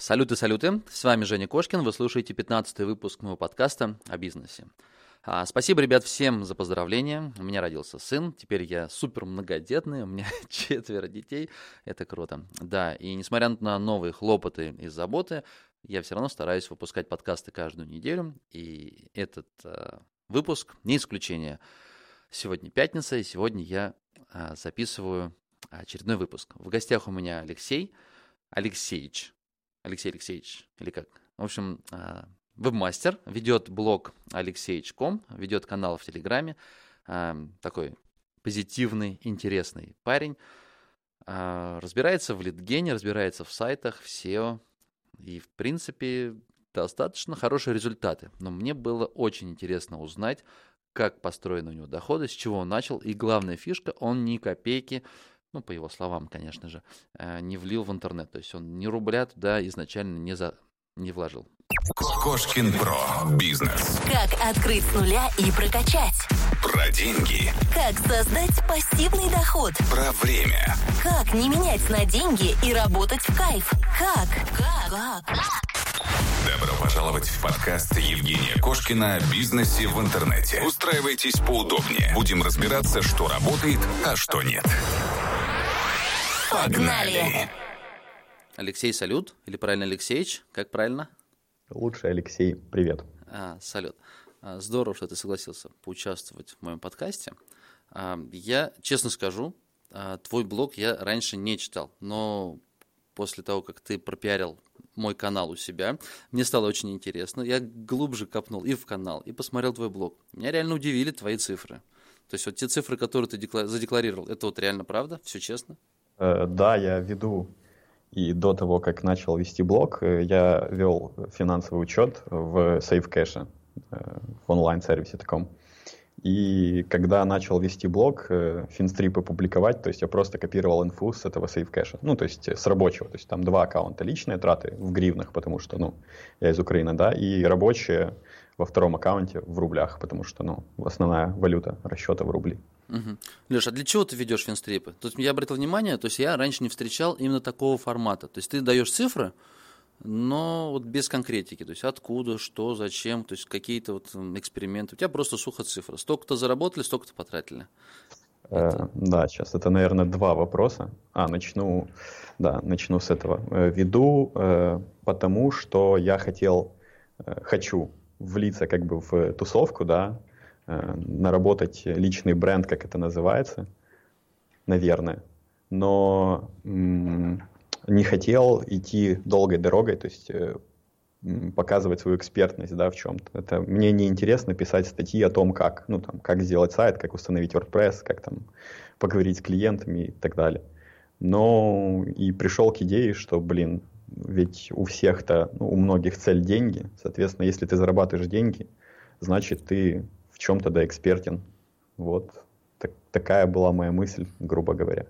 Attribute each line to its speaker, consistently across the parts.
Speaker 1: Салюты, салюты. С вами Женя Кошкин. Вы слушаете 15 выпуск моего подкаста о бизнесе. А, спасибо, ребят, всем за поздравления. У меня родился сын. Теперь я супер многодетный. У меня четверо детей. Это круто. Да, и несмотря на новые хлопоты и заботы, я все равно стараюсь выпускать подкасты каждую неделю. И этот э, выпуск не исключение. Сегодня пятница, и сегодня я э, записываю очередной выпуск. В гостях у меня Алексей Алексеевич. Алексей Алексеевич, или как? В общем, а, вебмастер, ведет блог Алексеевич.ком, ведет канал в Телеграме, а, такой позитивный, интересный парень, а, разбирается в литгене, разбирается в сайтах, в SEO, и, в принципе, достаточно хорошие результаты. Но мне было очень интересно узнать, как построены у него доходы, с чего он начал, и главная фишка, он ни копейки ну, по его словам, конечно же, э, не влил в интернет. То есть он ни рубля туда изначально не, за... не вложил.
Speaker 2: Кошкин Про. Бизнес.
Speaker 3: Как открыть с нуля и прокачать.
Speaker 2: Про деньги.
Speaker 3: Как создать пассивный доход.
Speaker 2: Про время.
Speaker 3: Как не менять на деньги и работать в кайф. Как? Как? Как?
Speaker 2: Добро пожаловать в подкаст Евгения Кошкина о бизнесе в интернете. Устраивайтесь поудобнее. Будем разбираться, что работает, а что нет. Погнали!
Speaker 1: Алексей, салют. Или правильно Алексеевич? Как правильно?
Speaker 4: Лучше Алексей, привет.
Speaker 1: А, салют. А, здорово, что ты согласился поучаствовать в моем подкасте. А, я, честно скажу, а, твой блог я раньше не читал, но после того, как ты пропиарил мой канал у себя, мне стало очень интересно. Я глубже копнул и в канал, и посмотрел твой блог. Меня реально удивили твои цифры. То есть вот те цифры, которые ты задекларировал, это вот реально правда? Все честно?
Speaker 4: Э, да, я веду, и до того, как начал вести блог, э, я вел финансовый учет в SafeCash, э, в онлайн-сервисе таком. И когда начал вести блог, финстрипы публиковать, то есть я просто копировал инфу с этого сейфкэша, ну, то есть с рабочего, то есть там два аккаунта, личные траты в гривнах, потому что, ну, я из Украины, да, и рабочие во втором аккаунте в рублях, потому что, ну, основная валюта расчета в рубли.
Speaker 1: Угу. Леш, а для чего ты ведешь финстрипы? Тут я обратил внимание, то есть я раньше не встречал именно такого формата. То есть ты даешь цифры, но вот без конкретики. То есть откуда, что, зачем, то есть какие-то вот эксперименты. У тебя просто сухо цифры. Столько-то заработали, столько-то потратили.
Speaker 4: Э, да, сейчас это, наверное, два вопроса. А, начну, да, начну с этого. Э, веду, э, потому что я хотел, э, хочу влиться как бы в тусовку, да, наработать личный бренд, как это называется, наверное. Но не хотел идти долгой дорогой, то есть э, показывать свою экспертность да, в чем-то. Это мне не интересно писать статьи о том, как, ну, там, как сделать сайт, как установить WordPress, как там поговорить с клиентами и так далее. Но и пришел к идее, что, блин, ведь у всех-то, ну, у многих цель деньги. Соответственно, если ты зарабатываешь деньги, значит, ты чем-то да экспертен. Вот так, такая была моя мысль, грубо говоря.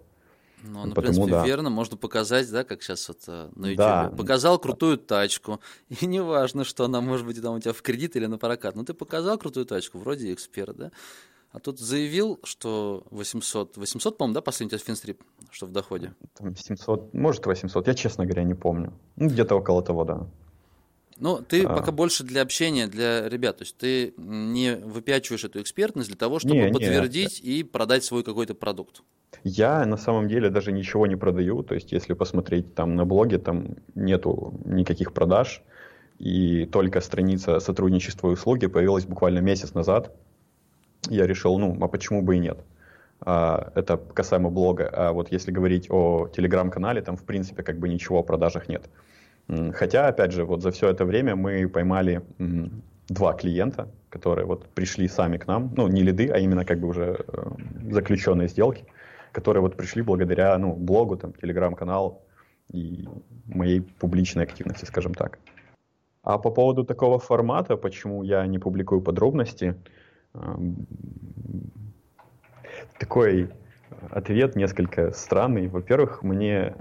Speaker 1: Ну, ну, в принципе, да. верно, можно показать, да, как сейчас вот э, на YouTube. Да. Показал крутую тачку, и неважно, что она может быть там у тебя в кредит или на прокат, но ты показал крутую тачку, вроде эксперт, да, а тут заявил, что 800, 800, по-моему, да, последний у тебя финстрип, что в доходе?
Speaker 4: Там 700, может 800, я, честно говоря, не помню. Ну, где-то около того, да.
Speaker 1: Ну, ты а... пока больше для общения, для ребят. То есть ты не выпячиваешь эту экспертность для того, чтобы не, подтвердить не. и продать свой какой-то продукт.
Speaker 4: Я на самом деле даже ничего не продаю. То есть, если посмотреть там на блоге, там нету никаких продаж. И только страница сотрудничества и услуги появилась буквально месяц назад. Я решил, ну, а почему бы и нет? А, это касаемо блога. А вот если говорить о телеграм-канале, там в принципе как бы ничего о продажах нет. Хотя, опять же, вот за все это время мы поймали два клиента, которые вот пришли сами к нам, ну, не лиды, а именно как бы уже э, заключенные сделки, которые вот пришли благодаря, ну, блогу, там, телеграм-канал и моей публичной активности, скажем так. А по поводу такого формата, почему я не публикую подробности, такой ответ несколько странный. Во-первых, мне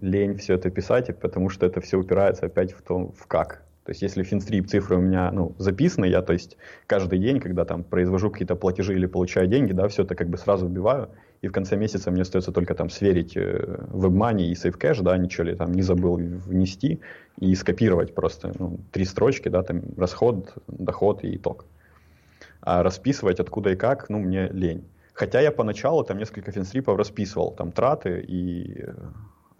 Speaker 4: лень все это писать, потому что это все упирается опять в том, в как. То есть если финстрип цифры у меня ну, записаны, я то есть каждый день, когда там произвожу какие-то платежи или получаю деньги, да, все это как бы сразу вбиваю, и в конце месяца мне остается только там сверить э, WebMoney и SafeCash, да, ничего ли там не забыл внести, и скопировать просто ну, три строчки, да, там расход, доход и итог. А расписывать откуда и как, ну, мне лень. Хотя я поначалу там несколько финстрипов расписывал, там траты и э,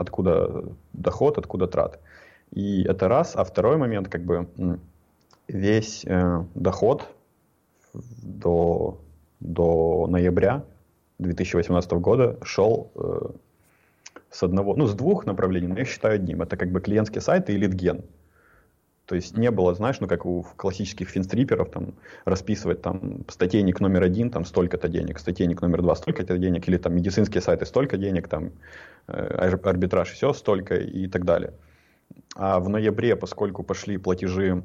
Speaker 4: откуда доход, откуда траты. И это раз. А второй момент, как бы весь э, доход до, до ноября 2018 года шел э, с одного, ну, с двух направлений, но я считаю одним. Это как бы клиентские сайты и лидген. То есть не было, знаешь, ну как у классических финстриперов, там расписывать там статейник номер один, там столько-то денег, статейник номер два, столько-то денег, или там медицинские сайты столько денег, там э, арбитраж все столько и так далее. А в ноябре, поскольку пошли платежи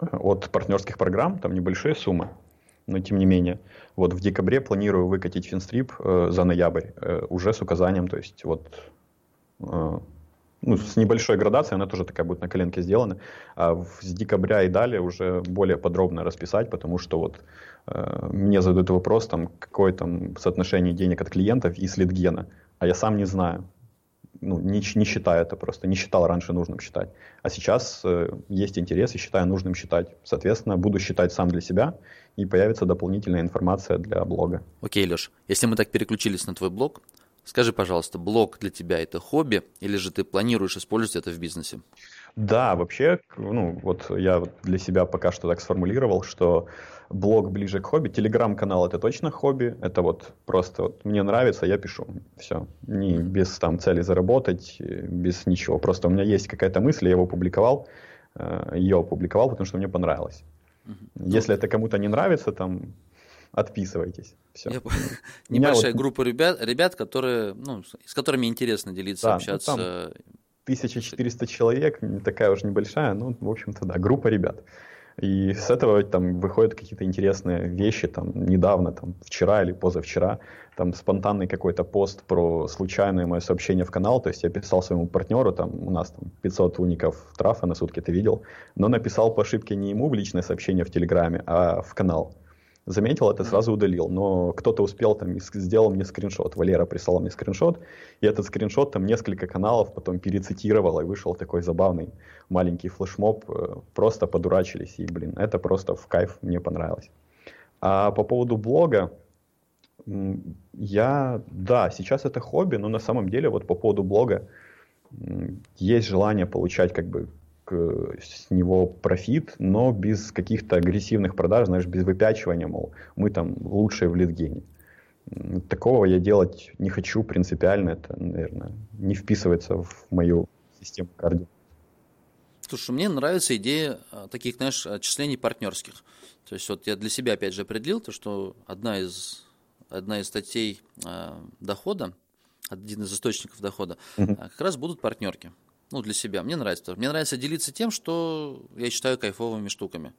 Speaker 4: от партнерских программ, там небольшие суммы, но тем не менее, вот в декабре планирую выкатить финстрип э, за ноябрь, э, уже с указанием, то есть вот э, ну, с небольшой градацией, она тоже такая будет на коленке сделана, а с декабря и далее уже более подробно расписать, потому что вот э, мне задают вопрос, там, какое там соотношение денег от клиентов и с лидгена, а я сам не знаю, ну, не, не считаю это просто, не считал раньше нужным считать. А сейчас э, есть интерес и считаю нужным считать. Соответственно, буду считать сам для себя, и появится дополнительная информация для блога.
Speaker 1: Окей, Леш, если мы так переключились на твой блог, скажи, пожалуйста, блог для тебя это хобби, или же ты планируешь использовать это в бизнесе?
Speaker 4: Да, вообще, ну, вот я для себя пока что так сформулировал, что блог ближе к хобби, телеграм-канал это точно хобби, это вот просто вот мне нравится, я пишу, все, не без там цели заработать, без ничего, просто у меня есть какая-то мысль, я его опубликовал, э, ее опубликовал, потому что мне понравилось. Если это кому-то не нравится, там отписывайтесь. Все. Я...
Speaker 1: Небольшая вот... группа ребят, ребят, которые, ну, с которыми интересно делиться, да, общаться. Ну,
Speaker 4: там 1400 человек, не такая уж небольшая, ну, в общем-то, да, группа ребят. И с этого там выходят какие-то интересные вещи, там, недавно, там, вчера или позавчера, там, спонтанный какой-то пост про случайное мое сообщение в канал, то есть я писал своему партнеру, там, у нас там 500 уников трафа на сутки, ты видел, но написал по ошибке не ему в личное сообщение в Телеграме, а в канал заметил это, сразу удалил. Но кто-то успел там, сделал мне скриншот. Валера прислал мне скриншот, и этот скриншот там несколько каналов потом перецитировал, и вышел такой забавный маленький флешмоб. Э, просто подурачились, и, блин, это просто в кайф, мне понравилось. А по поводу блога, я, да, сейчас это хобби, но на самом деле вот по поводу блога есть желание получать как бы с него профит, но без каких-то агрессивных продаж, знаешь, без выпячивания, мол, мы там лучшие в лидгене. Такого я делать не хочу принципиально, это, наверное, не вписывается в мою систему координат.
Speaker 1: Слушай, мне нравится идея а, таких, знаешь, отчислений партнерских. То есть вот я для себя опять же определил то, что одна из, одна из статей э, дохода, один из источников дохода, угу. как раз будут партнерки ну, для себя. Мне нравится. Мне нравится делиться тем, что я считаю кайфовыми штуками.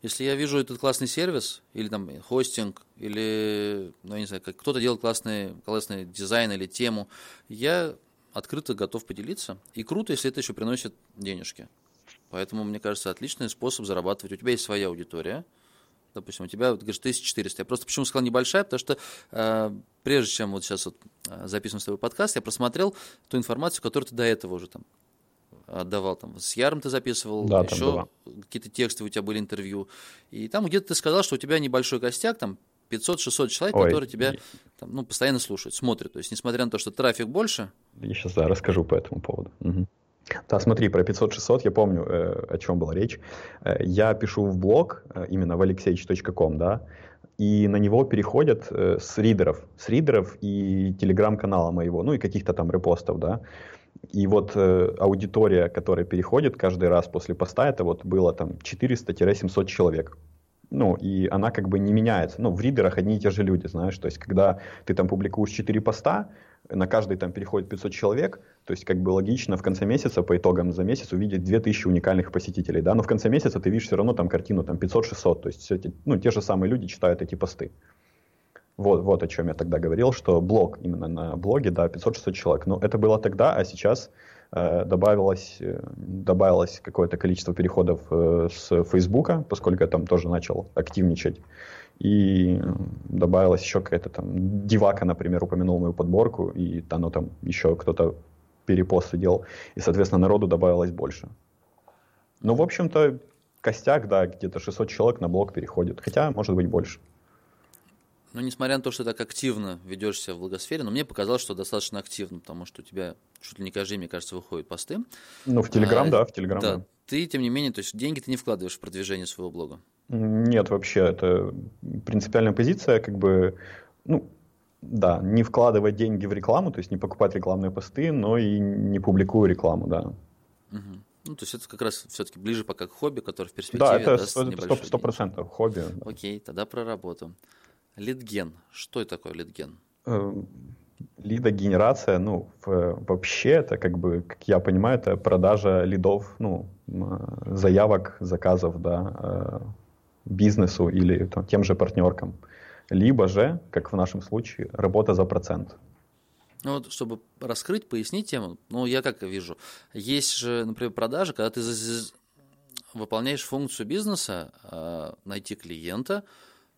Speaker 1: Если я вижу этот классный сервис, или там хостинг, или, ну, я не знаю, как кто-то делает классный, классный дизайн или тему, я открыто готов поделиться. И круто, если это еще приносит денежки. Поэтому, мне кажется, отличный способ зарабатывать. У тебя есть своя аудитория, допустим, у тебя, вот, говоришь, 1400. Я просто почему сказал небольшая, потому что э, прежде чем вот сейчас вот э, записываем с тобой подкаст, я просмотрел ту информацию, которую ты до этого уже там отдавал, там, с Яром ты записывал, да, еще какие-то тексты у тебя были, интервью, и там где-то ты сказал, что у тебя небольшой костяк, там, 500-600 человек, Ой, которые тебя там, ну, постоянно слушают, смотрят. То есть, несмотря на то, что трафик больше...
Speaker 4: Я сейчас да, расскажу по этому поводу. Угу. Да, смотри, про 500-600 я помню, э, о чем была речь. Э, я пишу в блог, э, именно в alexeich.com, да, и на него переходят э, с ридеров, с ридеров и телеграм-канала моего, ну и каких-то там репостов, да. И вот э, аудитория, которая переходит каждый раз после поста, это вот было там 400-700 человек. Ну, и она как бы не меняется. Ну, в ридерах одни и те же люди, знаешь. То есть, когда ты там публикуешь 4 поста, на каждый там переходит 500 человек, то есть как бы логично в конце месяца, по итогам за месяц увидеть 2000 уникальных посетителей, да, но в конце месяца ты видишь все равно там картину там 500-600, то есть все эти, ну, те же самые люди читают эти посты. Вот, вот о чем я тогда говорил, что блог, именно на блоге, да, 500-600 человек. Но это было тогда, а сейчас э, добавилось, э, добавилось какое-то количество переходов э, с Фейсбука, поскольку я там тоже начал активничать. И добавилась еще какая-то там Дивака, например, упомянул мою подборку, и оно там еще кто-то перепосты делал. И, соответственно, народу добавилось больше. Ну, в общем-то, костяк, да, где-то 600 человек на блог переходит. Хотя, может быть, больше.
Speaker 1: Ну, несмотря на то, что ты так активно ведешься в благосфере, но мне показалось, что достаточно активно, потому что у тебя чуть ли не каждый мне кажется, выходят посты.
Speaker 4: Ну, в Телеграм, а, да, в Телеграм. Да. да.
Speaker 1: Ты, тем не менее, то есть деньги ты не вкладываешь в продвижение своего блога?
Speaker 4: Нет, вообще, это принципиальная позиция, как бы, ну, да, не вкладывать деньги в рекламу, то есть не покупать рекламные посты, но и не публикую рекламу, да.
Speaker 1: Угу. Ну, то есть это как раз все-таки ближе пока к хобби, который в перспективе
Speaker 4: Да, это сто процентов хобби.
Speaker 1: Окей, тогда про работу. Лидген. Что это такое лидген?
Speaker 4: Эм, лидогенерация, ну, вообще это как бы, как я понимаю, это продажа лидов, ну, заявок, заказов, да, э, бизнесу или там, тем же партнеркам. Либо же, как в нашем случае, работа за процент.
Speaker 1: Ну вот, чтобы раскрыть, пояснить тему, ну, я как вижу, есть же, например, продажи, когда ты выполняешь функцию бизнеса, э, найти клиента,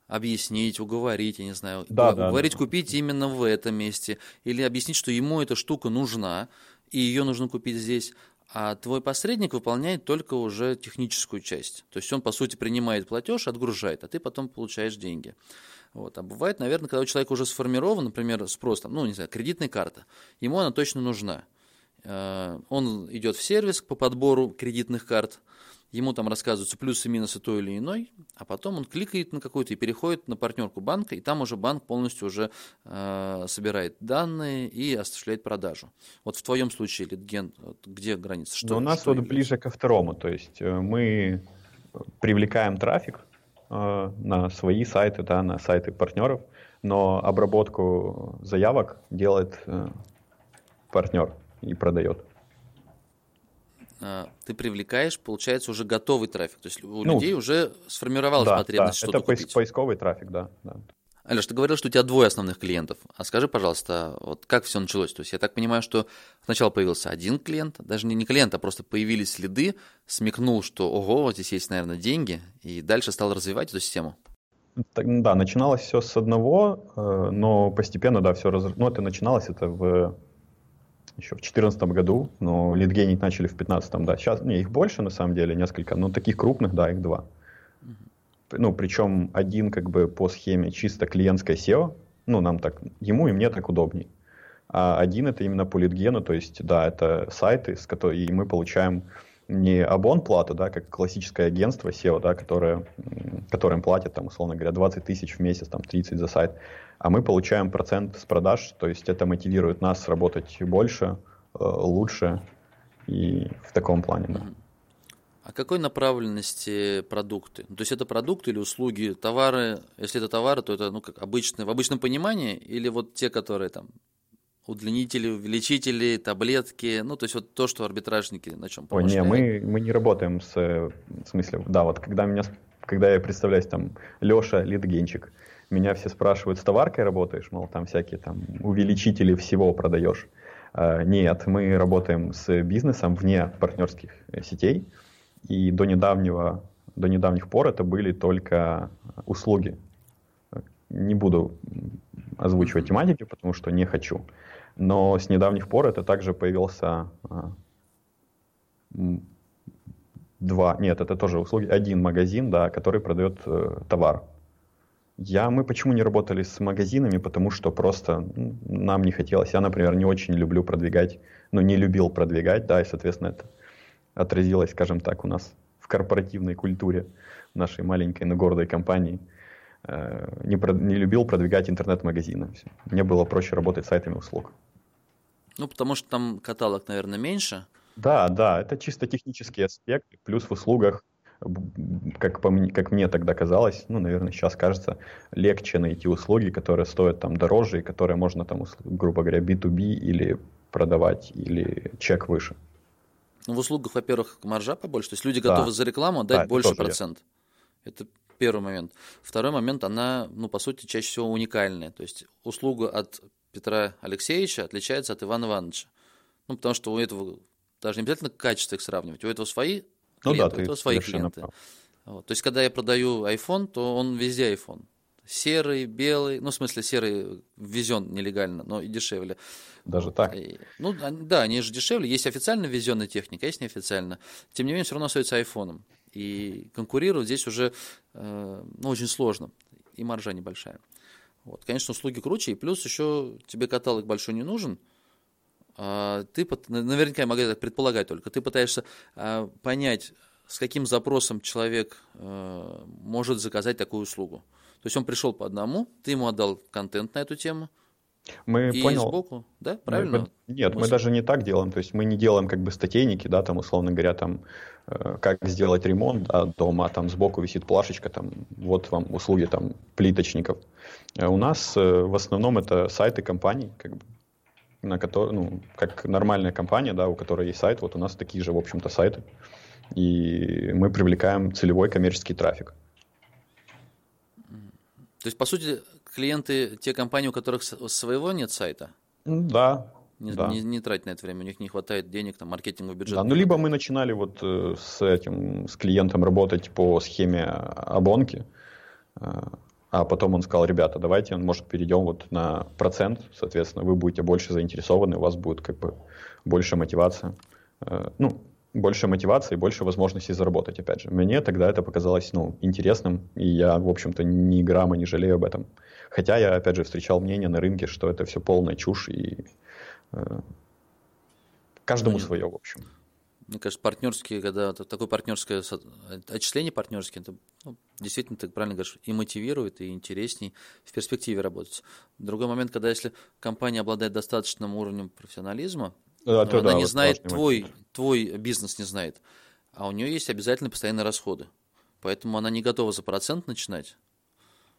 Speaker 1: объяснить, уговорить, я не знаю, да, уговорить да, купить именно в этом месте, или объяснить, что ему эта штука нужна, и ее нужно купить здесь, а твой посредник выполняет только уже техническую часть. То есть он, по сути, принимает платеж, отгружает, а ты потом получаешь деньги. Вот. А бывает, наверное, когда у человека уже сформирован, например, спрос, там, ну, не знаю, кредитная карта, ему она точно нужна. Э, он идет в сервис по подбору кредитных карт, ему там рассказываются плюсы и минусы той или иной, а потом он кликает на какую-то и переходит на партнерку банка, и там уже банк полностью уже э, собирает данные и осуществляет продажу. Вот в твоем случае, Литген, где граница?
Speaker 4: Что, ну, у нас что вот ближе ко второму, то есть э, мы привлекаем трафик э, на свои сайты, да, на сайты партнеров, но обработку заявок делает э, партнер и продает.
Speaker 1: А, ты привлекаешь, получается, уже готовый трафик. То есть у ну, людей уже сформировалась да, потребность да, что-то
Speaker 4: это купить. поисковый трафик, да, да.
Speaker 1: Алеш, ты говорил, что у тебя двое основных клиентов. А скажи, пожалуйста, вот как все началось? То есть я так понимаю, что сначала появился один клиент, даже не, не клиент, а просто появились следы, смекнул, что ого, вот здесь есть, наверное, деньги, и дальше стал развивать эту систему.
Speaker 4: Да, начиналось все с одного, э, но постепенно, да, все раз... Ну, это начиналось это в еще в 2014 году, но лидгенить начали в 2015, да. Сейчас, не, их больше на самом деле, несколько, но таких крупных, да, их два. Ну, причем один как бы по схеме чисто клиентская SEO, ну, нам так, ему и мне так удобней. А один это именно по лидгену, то есть, да, это сайты, с которыми мы получаем не абон плату, да, как классическое агентство SEO, да, которое, которым платят, там, условно говоря, 20 тысяч в месяц, там, 30 за сайт, а мы получаем процент с продаж, то есть это мотивирует нас работать больше, э, лучше и в таком плане, да.
Speaker 1: А какой направленности продукты? То есть это продукты или услуги, товары? Если это товары, то это ну, как обычные, в обычном понимании, или вот те, которые там удлинители, увеличители, таблетки, ну, то есть вот то, что арбитражники на чем
Speaker 4: Ой, не, мы, мы не работаем с, в смысле, да, вот когда меня, когда я представляюсь там Леша Литгенчик, меня все спрашивают, с товаркой работаешь, мол, там всякие там увеличители всего продаешь. А, нет, мы работаем с бизнесом вне партнерских э, сетей, и до недавнего, до недавних пор это были только услуги. Не буду озвучивать тематики, потому что не хочу. Но с недавних пор это также появился а, два, нет, это тоже услуги, один магазин, да, который продает э, товар. Я, мы почему не работали с магазинами, потому что просто ну, нам не хотелось. Я, например, не очень люблю продвигать, ну, не любил продвигать, да, и, соответственно, это отразилось, скажем так, у нас в корпоративной культуре нашей маленькой, но гордой компании. Э, не, про, не любил продвигать интернет-магазины. Мне было проще работать с сайтами услуг.
Speaker 1: Ну, потому что там каталог, наверное, меньше.
Speaker 4: Да, да, это чисто технический аспект. Плюс в услугах, как, по мне, как мне тогда казалось, ну, наверное, сейчас кажется, легче найти услуги, которые стоят там дороже и которые можно там, грубо говоря, B2B или продавать, или чек выше.
Speaker 1: Ну, в услугах, во-первых, маржа побольше, то есть люди готовы да. за рекламу отдать да, больше процент. Это первый момент. Второй момент, она, ну, по сути, чаще всего уникальная. То есть услуга от Петра Алексеевича отличается от Ивана Ивановича. Ну, потому что у этого даже не обязательно качество их сравнивать. У этого свои
Speaker 4: Ну да,
Speaker 1: клиенты, у
Speaker 4: ты
Speaker 1: этого свои клиенты.
Speaker 4: прав.
Speaker 1: Вот. То есть, когда я продаю iPhone, то он везде iPhone. Серый, белый, ну, в смысле, серый ввезен нелегально, но и дешевле.
Speaker 4: Даже так.
Speaker 1: И- ну, да, они же дешевле. Есть официально ввезенная техника, есть неофициально. Тем не менее, все равно остается айфоном. И конкурировать здесь уже э, ну, очень сложно. И маржа небольшая. Вот. Конечно, услуги круче. И плюс еще тебе каталог большой не нужен. А ты, наверняка я могу так предполагать только, ты пытаешься а, понять, с каким запросом человек э, может заказать такую услугу. То есть он пришел по одному, ты ему отдал контент на эту тему,
Speaker 4: Мы
Speaker 1: и
Speaker 4: понял.
Speaker 1: сбоку, да,
Speaker 4: Мы-
Speaker 1: правильно?
Speaker 4: мы- нет, мы
Speaker 1: Мысль.
Speaker 4: даже не так делаем. То есть мы не делаем как бы статейники, да, там, условно говоря, там, э, как сделать ремонт да, дома, а там сбоку висит плашечка, там, вот вам услуги там плиточников. Э, У нас э, в основном это сайты компаний, как бы, на которые, ну, как нормальная компания, да, у которой есть сайт, вот у нас такие же, в общем-то, сайты. И мы привлекаем целевой коммерческий трафик.
Speaker 1: То есть, по сути, клиенты, те компании, у которых своего нет сайта,
Speaker 4: Да,
Speaker 1: не,
Speaker 4: да.
Speaker 1: не- не тратят на это время, у них не хватает денег, там, маркетинговый бюджет.
Speaker 4: Да, ну либо мы начинали вот э, с этим, с клиентом работать по схеме обонки, э, а потом он сказал, ребята, давайте, может, перейдем вот на процент, соответственно, вы будете больше заинтересованы, у вас будет как бы больше мотивация, Э, ну, больше мотивации, больше возможностей заработать, опять же. Мне тогда это показалось, ну, интересным, и я, в общем-то, ни грамма не жалею об этом. Хотя я, опять же, встречал мнение на рынке, что это все полная чушь, и э, каждому
Speaker 1: Ну,
Speaker 4: свое, в общем.
Speaker 1: Мне кажется, партнерские, когда такое партнерское отчисление партнерские, это ну, действительно, ты правильно говоришь, и мотивирует, и интересней в перспективе работать. Другой момент, когда если компания обладает достаточным уровнем профессионализма,
Speaker 4: Да, то
Speaker 1: она
Speaker 4: да,
Speaker 1: не
Speaker 4: вот
Speaker 1: знает твой,
Speaker 4: момент.
Speaker 1: твой бизнес не знает, а у нее есть обязательно постоянные расходы. Поэтому она не готова за процент начинать.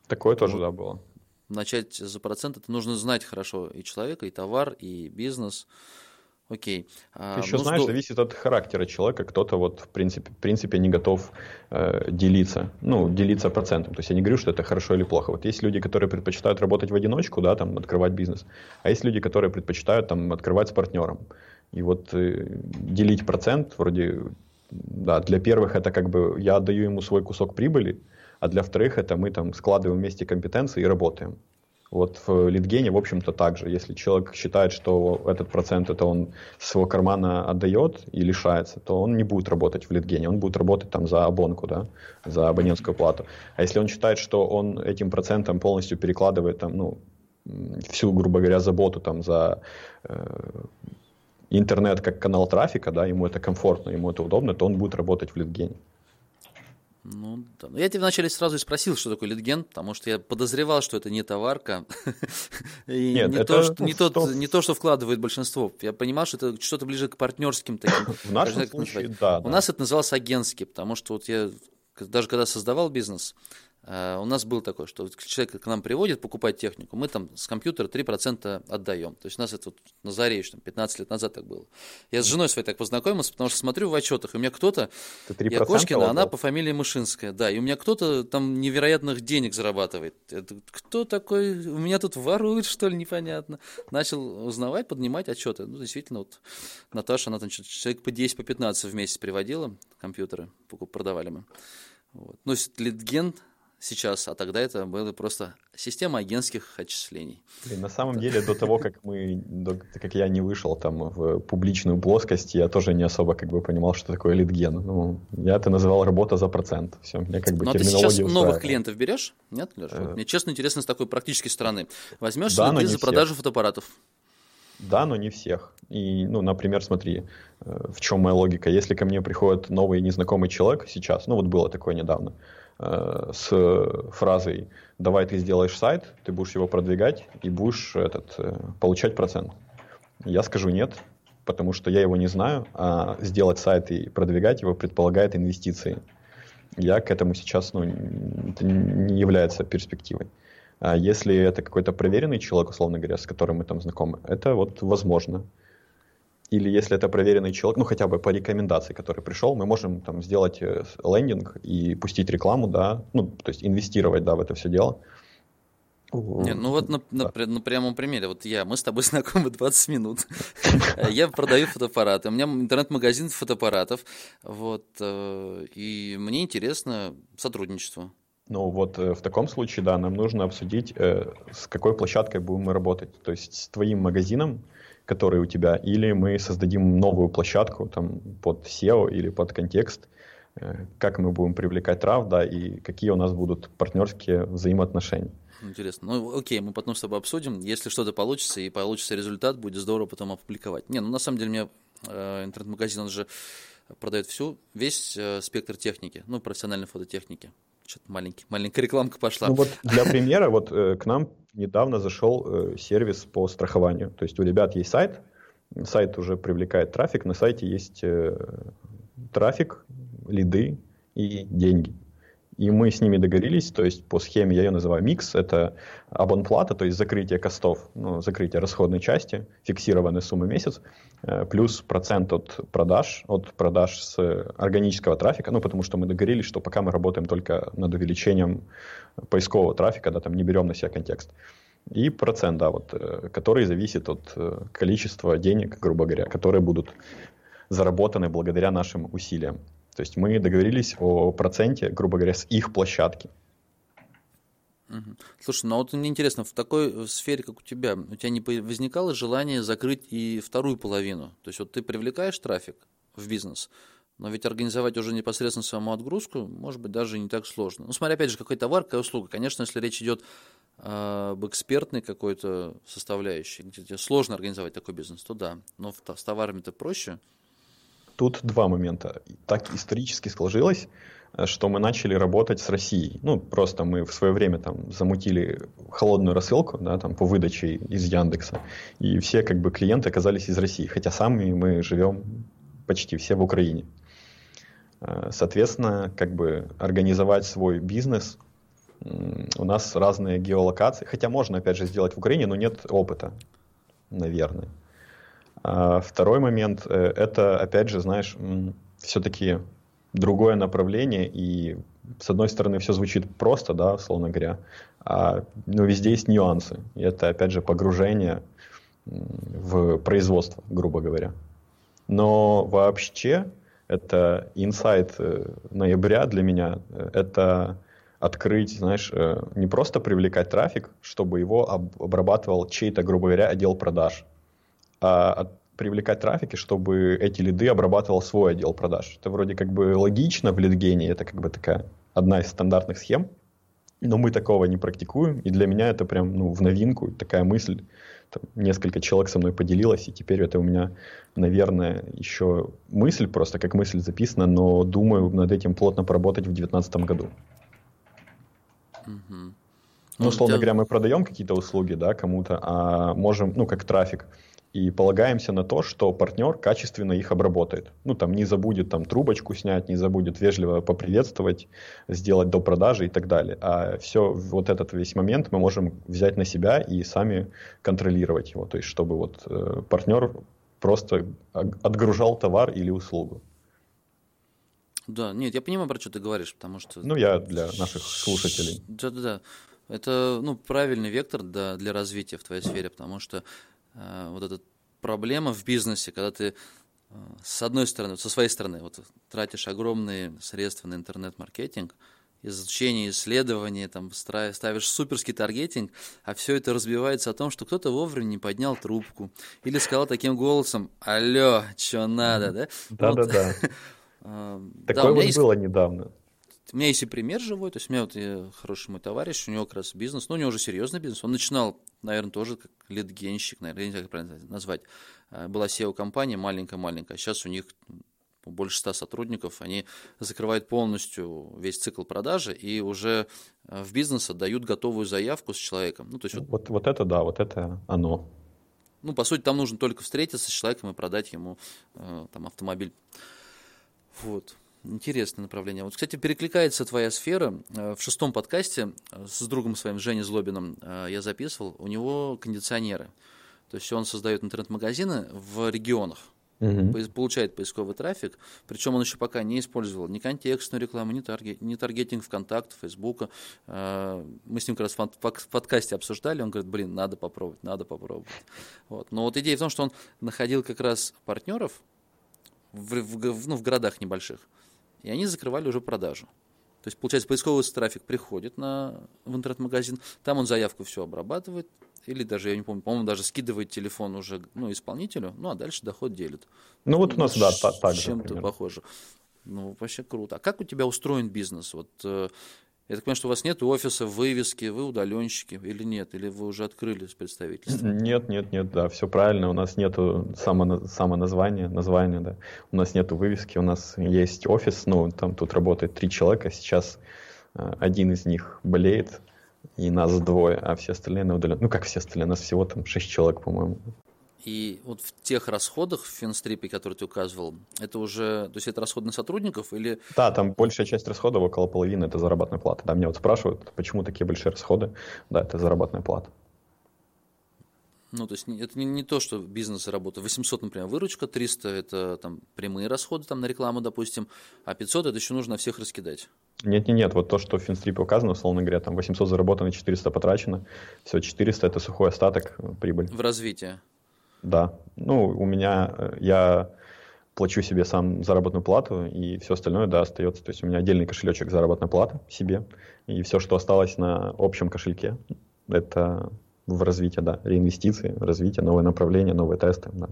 Speaker 4: Такое тоже, да, было.
Speaker 1: Начать за процент, это нужно знать хорошо и человека, и товар, и бизнес. Окей. А,
Speaker 4: Еще,
Speaker 1: ну,
Speaker 4: знаешь,
Speaker 1: здо-
Speaker 4: зависит от характера человека. Кто-то вот, в принципе, в принципе не готов э, делиться, ну, делиться процентом. То есть я не говорю, что это хорошо или плохо. Вот есть люди, которые предпочитают работать в одиночку, да, там, открывать бизнес. А есть люди, которые предпочитают, там, открывать с партнером. И вот э, делить процент, вроде, да, для первых это как бы я отдаю ему свой кусок прибыли, а для вторых это мы там складываем вместе компетенции и работаем. Вот в Литгене, в общем-то, так же. Если человек считает, что этот процент это он с своего кармана отдает и лишается, то он не будет работать в Литгене, он будет работать там за абонку, да, за абонентскую плату. А если он считает, что он этим процентом полностью перекладывает там, ну, всю, грубо говоря, заботу там за э, интернет как канал трафика, да, ему это комфортно, ему это удобно, то он будет работать в Литгене.
Speaker 1: Ну, да. Ну, Я тебе вначале сразу и спросил, что такое литген, потому что я подозревал, что это не товарка. И
Speaker 4: Нет,
Speaker 1: не,
Speaker 4: это,
Speaker 1: то, что, не, тот, не то, что вкладывает большинство. Я понимал, что это что-то ближе к партнерским таким.
Speaker 4: В нашем случае, да.
Speaker 1: У нас это называлось агентский, потому что вот я даже когда создавал бизнес, у нас был такой, что человек к нам приводит покупать технику, мы там с компьютера 3% отдаем. То есть у нас это вот на заре еще там, 15 лет назад так было. Я с женой своей так познакомился, потому что смотрю в отчетах, и у меня кто-то,
Speaker 4: Ты 3%
Speaker 1: я Кошкина, она по фамилии Мышинская, да, и у меня кто-то там невероятных денег зарабатывает. Это кто такой? У меня тут воруют, что ли, непонятно. Начал узнавать, поднимать отчеты. Ну, действительно, вот Наташа, она там человек по 10, по 15 в месяц приводила компьютеры, продавали мы. Вот. Ну, Литген сейчас, а тогда это была просто система агентских отчислений.
Speaker 4: Блин, на самом деле, до того, как мы, до- как я не вышел там в публичную плоскость, я тоже не особо как бы понимал, что такое литген. Ну, я это называл работа за процент. Все, мне как бы
Speaker 1: Ну, а ты сейчас новых
Speaker 4: устраивала.
Speaker 1: клиентов берешь? Нет, Леша?
Speaker 4: Э,
Speaker 1: мне честно интересно с такой практической стороны. Возьмешь
Speaker 4: да,
Speaker 1: ли
Speaker 4: но
Speaker 1: ты за
Speaker 4: всех.
Speaker 1: продажу фотоаппаратов?
Speaker 4: Да, но не всех. И, ну, например, смотри, э, в чем моя логика. Если ко мне приходит новый незнакомый человек сейчас, ну вот было такое недавно, э, с фразой «давай ты сделаешь сайт, ты будешь его продвигать и будешь этот, э, получать процент». Я скажу нет, потому что я его не знаю, а сделать сайт и продвигать его предполагает инвестиции. Я к этому сейчас, ну, это не является перспективой. А если это какой-то проверенный человек, условно говоря, с которым мы там знакомы, это вот возможно. Или если это проверенный человек, ну хотя бы по рекомендации, который пришел, мы можем там сделать э, лендинг и пустить рекламу, да, ну то есть инвестировать, да, в это все дело.
Speaker 1: Не, ну вот на, на, на прямом примере, вот я, мы с тобой знакомы 20 минут, я продаю фотоаппараты, у меня интернет-магазин фотоаппаратов, вот, э, и мне интересно сотрудничество.
Speaker 4: Ну вот э, в таком случае, да, нам нужно обсудить, с какой площадкой будем мы работать, то есть с твоим магазином, который у тебя, или мы создадим новую площадку там под SEO или под контекст, как мы будем привлекать трав, да, и какие у нас будут партнерские взаимоотношения.
Speaker 1: Интересно. Ну, окей, мы потом с тобой обсудим. Если что-то получится и получится результат, будет здорово потом опубликовать. Не, ну на самом деле меня э, интернет-магазин, он же продает всю, весь э, спектр техники, ну, профессиональной фототехники. Что-то маленький, маленькая рекламка пошла.
Speaker 4: Ну вот для примера, вот э, к нам недавно зашел э, сервис по страхованию. То есть у ребят есть сайт, сайт уже привлекает трафик, на сайте есть э, трафик, лиды и деньги. И мы с ними договорились, то есть по схеме, я ее называю микс, это абонплата, то есть закрытие костов, ну, закрытие расходной части, фиксированная сумма в месяц, э, плюс процент от продаж, от продаж с органического трафика, ну, потому что мы договорились, что пока мы работаем только над увеличением поискового трафика, да, там не берем на себя контекст. И процент, да, вот, э, который зависит от э, количества денег, грубо говоря, которые будут заработаны благодаря нашим усилиям. То есть мы договорились о проценте, грубо говоря, с их площадки.
Speaker 1: Слушай, ну вот мне интересно, в такой сфере, как у тебя, у тебя не возникало желание закрыть и вторую половину? То есть вот ты привлекаешь трафик в бизнес, но ведь организовать уже непосредственно саму отгрузку, может быть, даже не так сложно. Ну, смотри, опять же, какой товар, какая услуга. Конечно, если речь идет об экспертной какой-то составляющей, где тебе сложно организовать такой бизнес, то да. Но с товарами-то проще –
Speaker 4: Тут два момента. Так исторически сложилось, э, что мы начали работать с Россией. Ну, просто мы в свое время там замутили холодную рассылку, да, там по выдаче из Яндекса, и все как бы клиенты оказались из России, хотя сами мы живем почти все в Украине. Э, соответственно, как бы организовать свой бизнес у нас разные геолокации, хотя можно опять же сделать в Украине, но нет опыта, наверное. А второй момент э, – это, опять же, знаешь, все-таки другое направление, и с одной стороны все звучит просто, да, условно говоря, а, но везде есть нюансы. И это, опять же, погружение в производство, грубо говоря. Но вообще это инсайт э, ноября для меня, э, это открыть, знаешь, не просто привлекать трафик, чтобы его обрабатывал чей-то, грубо говоря, отдел продаж, а привлекать трафики, чтобы эти лиды обрабатывал свой отдел продаж. Это вроде как бы логично в лидгене, это как бы такая одна из стандартных схем, но мы такого не практикуем, и для меня это прям ну, в новинку, такая мысль. Там, несколько человек со мной поделилось, и теперь это у меня, наверное, еще мысль, просто как мысль записана, но думаю над этим плотно поработать в 2019 году. Угу. Ну, условно говоря, мы продаем какие-то услуги, да, кому-то, а можем, ну, как трафик, и полагаемся на то, что партнер качественно их обработает. Ну, там, не забудет там трубочку снять, не забудет вежливо поприветствовать, сделать до продажи и так далее. А все, вот этот весь момент мы можем взять на себя и сами контролировать его. То есть, чтобы вот э, партнер просто отгружал товар или услугу.
Speaker 1: Да, нет, я понимаю, про что ты говоришь, потому что...
Speaker 4: Ну, я для наших слушателей.
Speaker 1: Да-да-да. Это ну, правильный вектор да, для развития в твоей сфере, потому что вот эта проблема в бизнесе, когда ты э, с одной стороны, со своей стороны, вот тратишь огромные средства на интернет-маркетинг, изучение, исследование, там, ставишь суперский таргетинг, а все это разбивается о том, что кто-то вовремя не поднял трубку или сказал таким голосом «Алло, что надо?», да?
Speaker 4: Да-да-да. Э, Такое вот было недавно.
Speaker 1: У меня есть и пример живой, то есть у меня вот хороший мой товарищ, у него как раз бизнес, ну, у него уже серьезный бизнес, он начинал, наверное, тоже как лидгенщик, наверное, не знаю, как правильно назвать. А, была SEO-компания маленькая-маленькая, сейчас у них больше ста сотрудников, они закрывают полностью весь цикл продажи и уже а, в бизнес отдают готовую заявку с человеком. Ну, то есть
Speaker 4: вот, вот, вот это да, вот это оно.
Speaker 1: Ну, по сути, там нужно только встретиться с человеком и продать ему э, там автомобиль. Вот. Интересное направление. Вот, кстати, перекликается твоя сфера. Э, в шестом подкасте э, с другом своим Женей Злобиным э, я записывал. У него кондиционеры. То есть он создает интернет-магазины в регионах. угу. получает поисковый трафик, причем он еще пока не использовал ни контекстную рекламу, ни, таргет, ни таргетинг ВКонтакте, Фейсбука. Мы с ним как раз в подкасте обсуждали, он говорит, блин, надо попробовать, надо попробовать. Вот. Но вот идея в том, что он находил как раз партнеров в, в, ну, в городах небольших, и они закрывали уже продажу. То есть, получается, поисковый трафик приходит на, в интернет-магазин, там он заявку все обрабатывает, или даже, я не помню, по-моему, даже скидывает телефон уже ну, исполнителю, ну, а дальше доход делит.
Speaker 4: Ну, вот у нас, ну, да, так
Speaker 1: же, Чем-то похоже. Ну, вообще круто. А как у тебя устроен бизнес? Вот, э, я так понимаю, что у вас нет офиса, вывески, вы удаленщики или нет? Или вы уже открыли представительство?
Speaker 4: Нет, нет, нет, да, все правильно. У нас нет само, само названия, названия, да. У нас нет вывески, у нас есть офис, ну, там тут работает три человека, сейчас э, один из них болеет, и нас двое, а все остальные на удаленке. Ну, как все остальные, нас всего там шесть человек, по-моему.
Speaker 1: И вот в тех расходах в Финстрипе, которые ты указывал, это уже, то есть это расходы на сотрудников или...
Speaker 4: Да, там большая часть расходов, около половины, это заработная плата. Да, меня вот спрашивают, почему такие большие расходы. Да, это заработная плата.
Speaker 1: Ну, то есть это не, не то, что бизнес работает. 800, например, выручка, 300 – это там прямые расходы там, на рекламу, допустим, а 500 – это еще нужно всех раскидать.
Speaker 4: Нет-нет-нет, вот то, что в Финстрипе указано, условно говоря, там 800 заработано, 400 потрачено, все, 400 – это сухой остаток, э, прибыль.
Speaker 1: В развитие.
Speaker 4: Да. Ну, у меня, э, я плачу себе сам заработную плату, и все остальное, да, остается. То есть у меня отдельный кошелечек заработной платы себе, и все, что осталось на общем кошельке, это в развитие, да, реинвестиции, развитие, новые направления, новые тесты, да.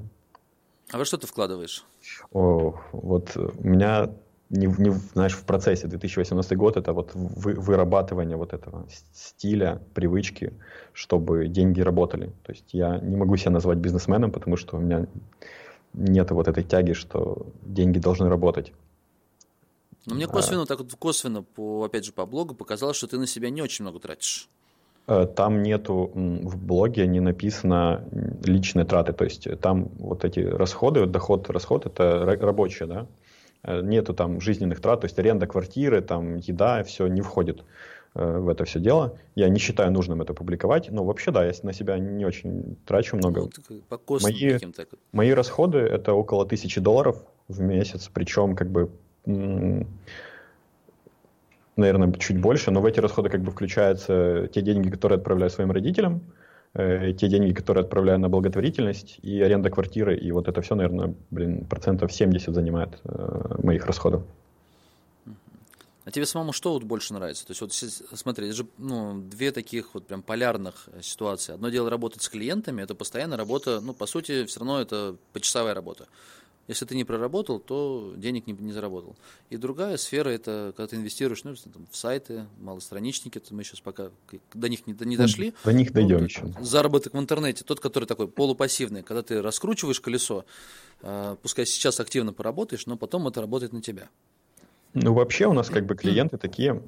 Speaker 1: А во что ты вкладываешь?
Speaker 4: О, вот у меня не, не, знаешь, в процессе 2018 год это вот вы, вырабатывание вот этого стиля, привычки, чтобы деньги работали. То есть я не могу себя назвать бизнесменом, потому что у меня нет вот этой тяги, что деньги должны работать.
Speaker 1: Но мне косвенно, а, так вот косвенно, по, опять же, по блогу показалось, что ты на себя не очень много тратишь.
Speaker 4: Э, там нету в блоге не написано личные траты, то есть там вот эти расходы, доход, расход это рабочие, да, нету там жизненных трат, то есть аренда квартиры, там еда, все не входит э, в это все дело. Я не считаю нужным это публиковать, но вообще да, я на себя не очень трачу много. Ну, мои, мои расходы это около тысячи долларов в месяц, причем как бы наверное, чуть больше, но в эти расходы как бы включаются те деньги, которые отправляю своим родителям, э, те деньги, которые отправляю на благотворительность, и аренда квартиры, и вот это все, наверное, блин, процентов 70 занимает э, моих расходов.
Speaker 1: А тебе самому что вот больше нравится? То есть вот смотри, это же ну, две таких вот прям полярных э, ситуации. Одно дело работать с клиентами, это постоянная работа, ну, по сути, все равно это почасовая работа. Если ты не проработал, то денег не, не заработал. И другая сфера это когда ты инвестируешь ну, там, в сайты, малостраничники, это мы сейчас пока до них не, не дошли.
Speaker 4: До них дойдем ну, еще.
Speaker 1: Заработок в интернете, тот, который такой полупассивный, когда ты раскручиваешь колесо, э, пускай сейчас активно поработаешь, но потом это работает на тебя.
Speaker 4: Ну, вообще у нас как бы клиенты такие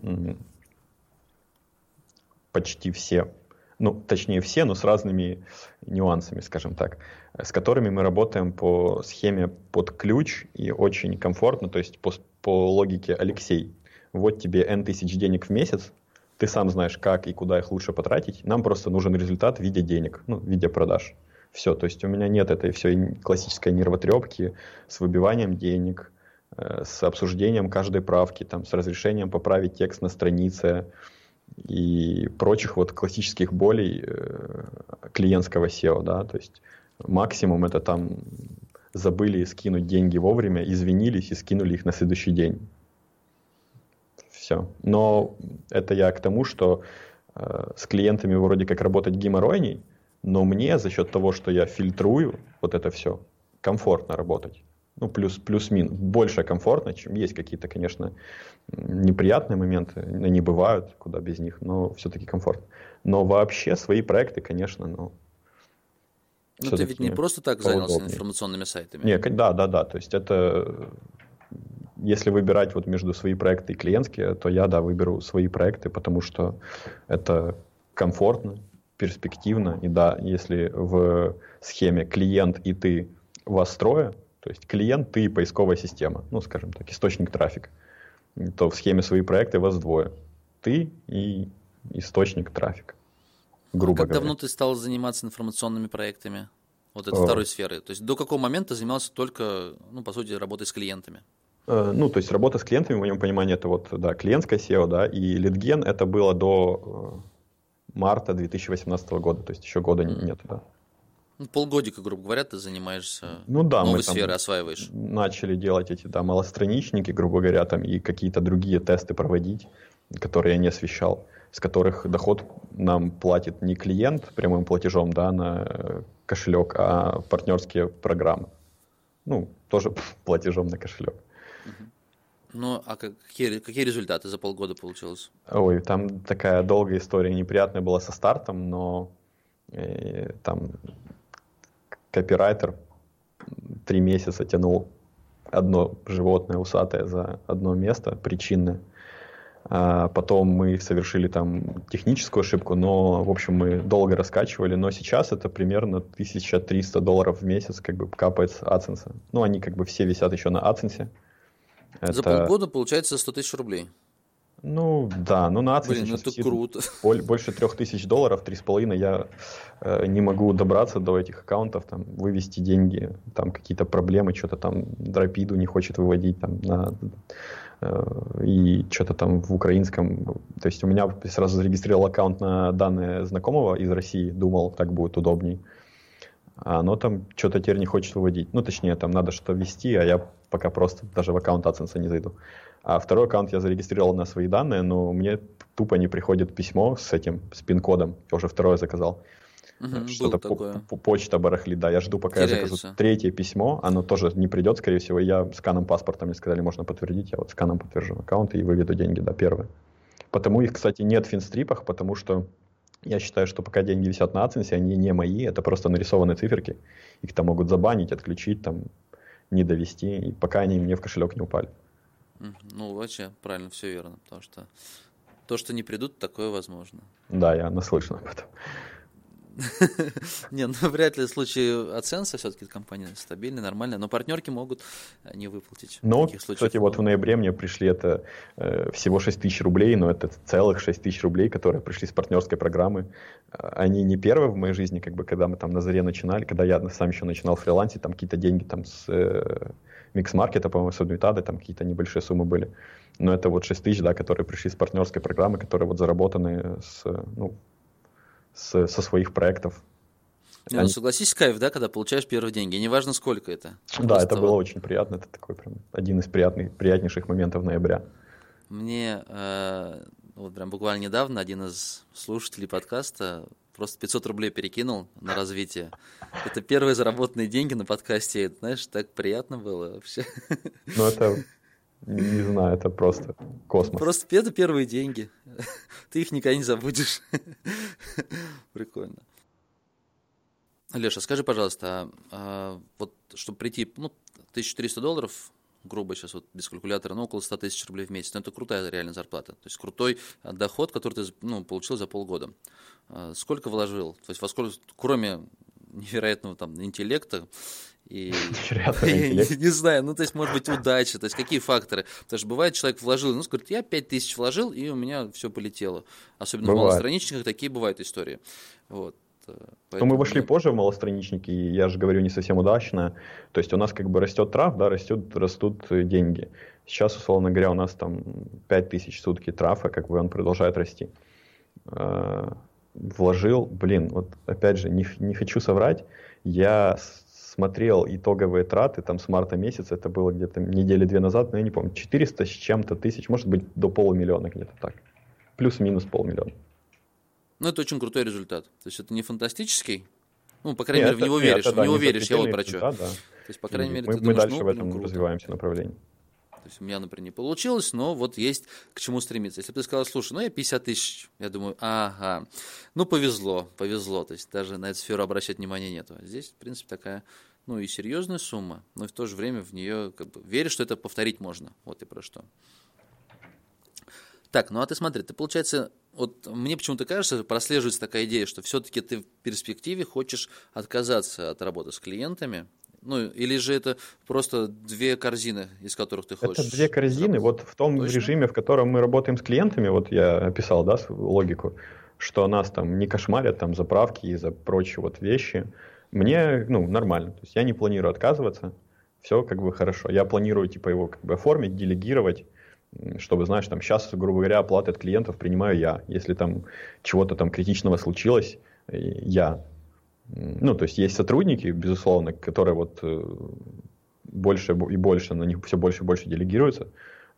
Speaker 4: почти все ну, точнее все, но с разными нюансами, скажем так, с которыми мы работаем по схеме под ключ и очень комфортно, то есть по, по логике Алексей, вот тебе N тысяч денег в месяц, ты сам знаешь, как и куда их лучше потратить, нам просто нужен результат в виде денег, ну, в виде продаж. Все, то есть у меня нет этой все классической нервотрепки с выбиванием денег, э, с обсуждением каждой правки, там, с разрешением поправить текст на странице, и прочих вот классических болей э, клиентского SEO, да, то есть максимум это там забыли скинуть деньги вовремя, извинились и скинули их на следующий день. Все. Но это я к тому, что э, с клиентами вроде как работать геморройней, но мне за счет того, что я фильтрую вот это все, комфортно работать ну, плюс, плюс-минус, больше комфортно, чем есть какие-то, конечно, неприятные моменты, они бывают, куда без них, но все-таки комфортно. Но вообще свои проекты, конечно, ну,
Speaker 1: ну, ты ведь не просто так занялся информационными сайтами. Не,
Speaker 4: да, да, да. То есть это, если выбирать вот между свои проекты и клиентские, то я, да, выберу свои проекты, потому что это комфортно, перспективно. И да, если в схеме клиент и ты вас трое, то есть клиент, ты и поисковая система, ну, скажем так, источник трафика, то в схеме свои проекты вас двое. Ты и источник трафика.
Speaker 1: Грубо а как говоря. давно ты стал заниматься информационными проектами? вот этой второй сферы? То есть до какого момента занимался только, ну, по сути, работой с клиентами?
Speaker 4: Э, ну, то есть работа с клиентами, в моем понимании, это вот, да, клиентская SEO, да, и лидген это было до э, марта 2018 года, то есть еще года mm. нет, да.
Speaker 1: Ну, полгодика, грубо говоря, ты занимаешься
Speaker 4: ну, да,
Speaker 1: новой
Speaker 4: мы
Speaker 1: сферой, осваиваешь.
Speaker 4: Начали делать эти, да, малостраничники, грубо говоря, там, и какие-то другие тесты проводить, которые я не освещал, с которых доход нам платит не клиент прямым платежом, да, на э, кошелек, а партнерские программы. Ну, тоже платежом на кошелек.
Speaker 1: Ну, а какие, какие результаты за полгода получилось?
Speaker 4: Ой, там такая долгая история, неприятная была со стартом, но э, там копирайтер три месяца тянул одно животное усатое за одно место, причинное. А потом мы совершили там техническую ошибку, но, в общем, мы долго раскачивали, но сейчас это примерно 1300 долларов в месяц как бы капает с AdSense. Ну, они как бы все висят еще на AdSense.
Speaker 1: Это... За полгода получается 100 тысяч рублей.
Speaker 4: Ну да, ну на
Speaker 1: Блин, это круто.
Speaker 4: Больше трех тысяч долларов, три с половиной я э, не могу добраться до этих аккаунтов, там, вывести деньги, там какие-то проблемы, что-то там Дропиду не хочет выводить там на э, и что-то там в украинском. То есть у меня сразу зарегистрировал аккаунт на данные знакомого из России, думал, так будет удобней. А оно там что-то теперь не хочет выводить. Ну, точнее, там надо что-то ввести, а я пока просто даже в аккаунт AdSense не зайду. А второй аккаунт я зарегистрировал на свои данные, но мне тупо не приходит письмо с этим, с пин-кодом. Я уже второе заказал.
Speaker 1: Угу, Что-то по,
Speaker 4: по, почта барахлит, да. Я жду, пока Теряется. я закажу третье письмо. Оно тоже не придет, скорее всего. Я сканом паспорта мне сказали, можно подтвердить. Я вот сканом подтвержу аккаунт и выведу деньги, да, первое. Потому их, кстати, нет в финстрипах, потому что я считаю, что пока деньги висят на AdSense, они не мои, это просто нарисованные циферки. Их там могут забанить, отключить, там, не довести, и пока они мне в кошелек не упали.
Speaker 1: Ну, вообще, правильно, все верно, потому что то, что не придут, такое возможно.
Speaker 4: Да, я наслышан об этом.
Speaker 1: Не, ну вряд ли в случае оценса все-таки компания стабильная, нормальная, но партнерки могут э, не выплатить.
Speaker 4: Ну, кстати, вот в ноябре мне пришли это э, всего 6 тысяч рублей, но это целых 6 тысяч рублей, которые пришли с партнерской программы. Они не первые в моей жизни, как бы, когда мы там на заре начинали, когда я сам еще начинал фрилансить, там какие-то деньги там с э, микс-маркета, по-моему, с Адмитады, там какие-то небольшие суммы были. Но это вот 6 тысяч, да, которые пришли с партнерской программы, которые вот заработаны с, ну, с, со своих проектов.
Speaker 1: Ну, Они... согласись, кайф, да, когда получаешь первые деньги, неважно сколько это.
Speaker 4: Да, Просто это было очень приятно, это такой прям один из приятных, приятнейших моментов ноября.
Speaker 1: Мне э, вот прям буквально недавно один из слушателей подкаста просто 500 рублей перекинул на развитие. Это первые заработанные деньги на подкасте, это, знаешь, так приятно было вообще.
Speaker 4: Ну, это не знаю, это просто космос.
Speaker 1: Просто это первые деньги. Ты их никогда не забудешь. Прикольно. Леша, скажи, пожалуйста, а, а, вот чтобы прийти, ну, 1300 долларов, грубо сейчас вот без калькулятора, ну, около 100 тысяч рублей в месяц, но это крутая реальная зарплата. То есть крутой доход, который ты ну, получил за полгода. А, сколько вложил? То есть во сколько, кроме невероятного там интеллекта, и не, не знаю, ну, то есть, может быть, удача, то есть, какие факторы. Потому что бывает, человек вложил, ну, говорит, я 5 тысяч вложил, и у меня все полетело. Особенно бывает. в малостраничниках такие бывают истории. Вот.
Speaker 4: Поэтому... Но мы вошли позже в малостраничники, и я же говорю не совсем удачно. То есть у нас как бы растет трав, да, растет, растут деньги. Сейчас, условно говоря, у нас там 5 тысяч в сутки трафа, как бы он продолжает расти. А, вложил, блин, вот опять же, не, не хочу соврать, я смотрел итоговые траты там с марта месяца, это было где-то недели две назад, но я не помню, 400 с чем-то тысяч, может быть, до полумиллиона где-то так. Плюс-минус полмиллиона.
Speaker 1: Ну, это очень крутой результат. То есть это не фантастический, ну, по крайней нет, мере, в него веришь, нет, в него да, веришь, я вот про что. Да, да. То есть, по крайней мере,
Speaker 4: мы,
Speaker 1: ты
Speaker 4: мы
Speaker 1: думаешь,
Speaker 4: дальше
Speaker 1: ну,
Speaker 4: в этом
Speaker 1: ну,
Speaker 4: развиваемся направлении.
Speaker 1: То есть у меня, например, не получилось, но вот есть к чему стремиться. Если бы ты сказал, слушай, ну я 50 тысяч, я думаю, ага, ну повезло, повезло. То есть даже на эту сферу обращать внимания нету. А здесь, в принципе, такая ну и серьезная сумма, но и в то же время в нее как бы веришь, что это повторить можно. Вот и про что. Так, ну а ты смотри, ты, получается, вот мне почему-то кажется, прослеживается такая идея, что все-таки ты в перспективе хочешь отказаться от работы с клиентами, ну, или же это просто две корзины, из которых ты хочешь?
Speaker 4: Это две корзины. Работать? Вот в том Точно? режиме, в котором мы работаем с клиентами, вот я описал, да, логику, что нас там не кошмарят там заправки и за прочие вот вещи, Мне, ну, нормально. То есть я не планирую отказываться. Все как бы хорошо. Я планирую, типа, его как бы оформить, делегировать, чтобы, знаешь, там сейчас, грубо говоря, оплаты от клиентов принимаю я. Если там чего-то там критичного случилось, я. Ну, то есть есть сотрудники, безусловно, которые вот э, больше и больше, на них все больше и больше делегируется.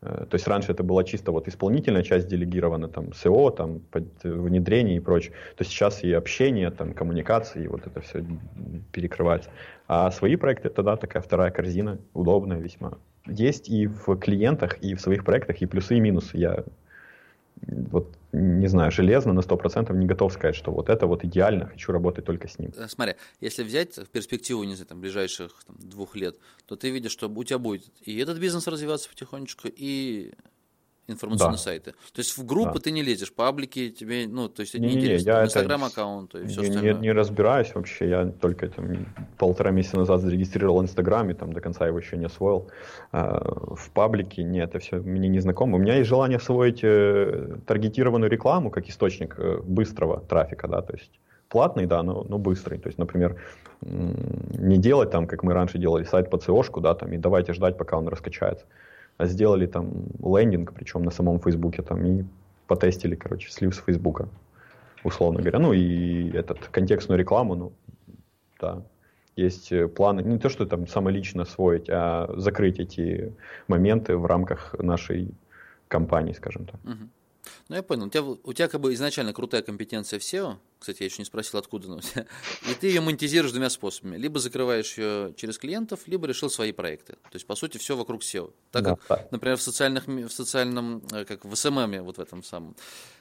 Speaker 4: Э, то есть раньше это была чисто вот исполнительная часть делегирована, там, СО, там, внедрение и прочее. То сейчас и общение, там, коммуникации, и вот это все перекрывается. А свои проекты это, да, такая вторая корзина, удобная весьма. Есть и в клиентах, и в своих проектах, и плюсы, и минусы. Я вот не знаю, железно на 100% не готов сказать, что вот это вот идеально, хочу работать только с ним.
Speaker 1: Э, смотри, если взять в перспективу, не знаю, там, ближайших там, двух лет, то ты видишь, что у тебя будет и этот бизнес развиваться потихонечку, и информационные да. сайты. То есть в группы да. ты не лезешь, паблики тебе, ну, то есть это не, не интересно. Инстаграм аккаунт и все
Speaker 4: не,
Speaker 1: остальное.
Speaker 4: Не, не разбираюсь вообще, я только там, полтора месяца назад зарегистрировал Инстаграм и там до конца его еще не освоил. А, в паблике нет, это все мне не знакомо. У меня есть желание освоить э, таргетированную рекламу как источник э, быстрого трафика, да, то есть платный, да, но, но быстрый. То есть, например, не делать там, как мы раньше делали, сайт по co да, там, и давайте ждать, пока он раскачается а сделали там лендинг, причем на самом Фейсбуке там, и потестили, короче, слив с Фейсбука, условно говоря. Ну и этот, контекстную рекламу, ну, да, есть планы, не то, что там самолично освоить, а закрыть эти моменты в рамках нашей компании, скажем так.
Speaker 1: Угу. Ну, я понял. У тебя, у тебя как бы изначально крутая компетенция в SEO. Кстати, я еще не спросил, откуда она у тебя. И ты ее монетизируешь двумя способами. Либо закрываешь ее через клиентов, либо решил свои проекты. То есть, по сути, все вокруг SEO. Так да, как, так. например, в, социальных, в социальном, э, как в СММе, вот в этом самом,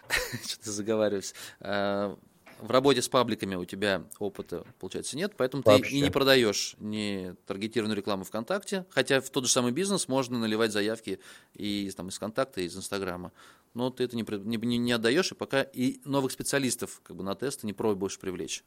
Speaker 1: что-то заговариваюсь, э, в работе с пабликами у тебя опыта, получается, нет, поэтому Вообще. ты и не продаешь ни таргетированную рекламу ВКонтакте, хотя в тот же самый бизнес можно наливать заявки и там, из ВКонтакта, и из Инстаграма но ты это не, не, не отдаешь, и пока и новых специалистов как бы на тесты не пробуешь привлечь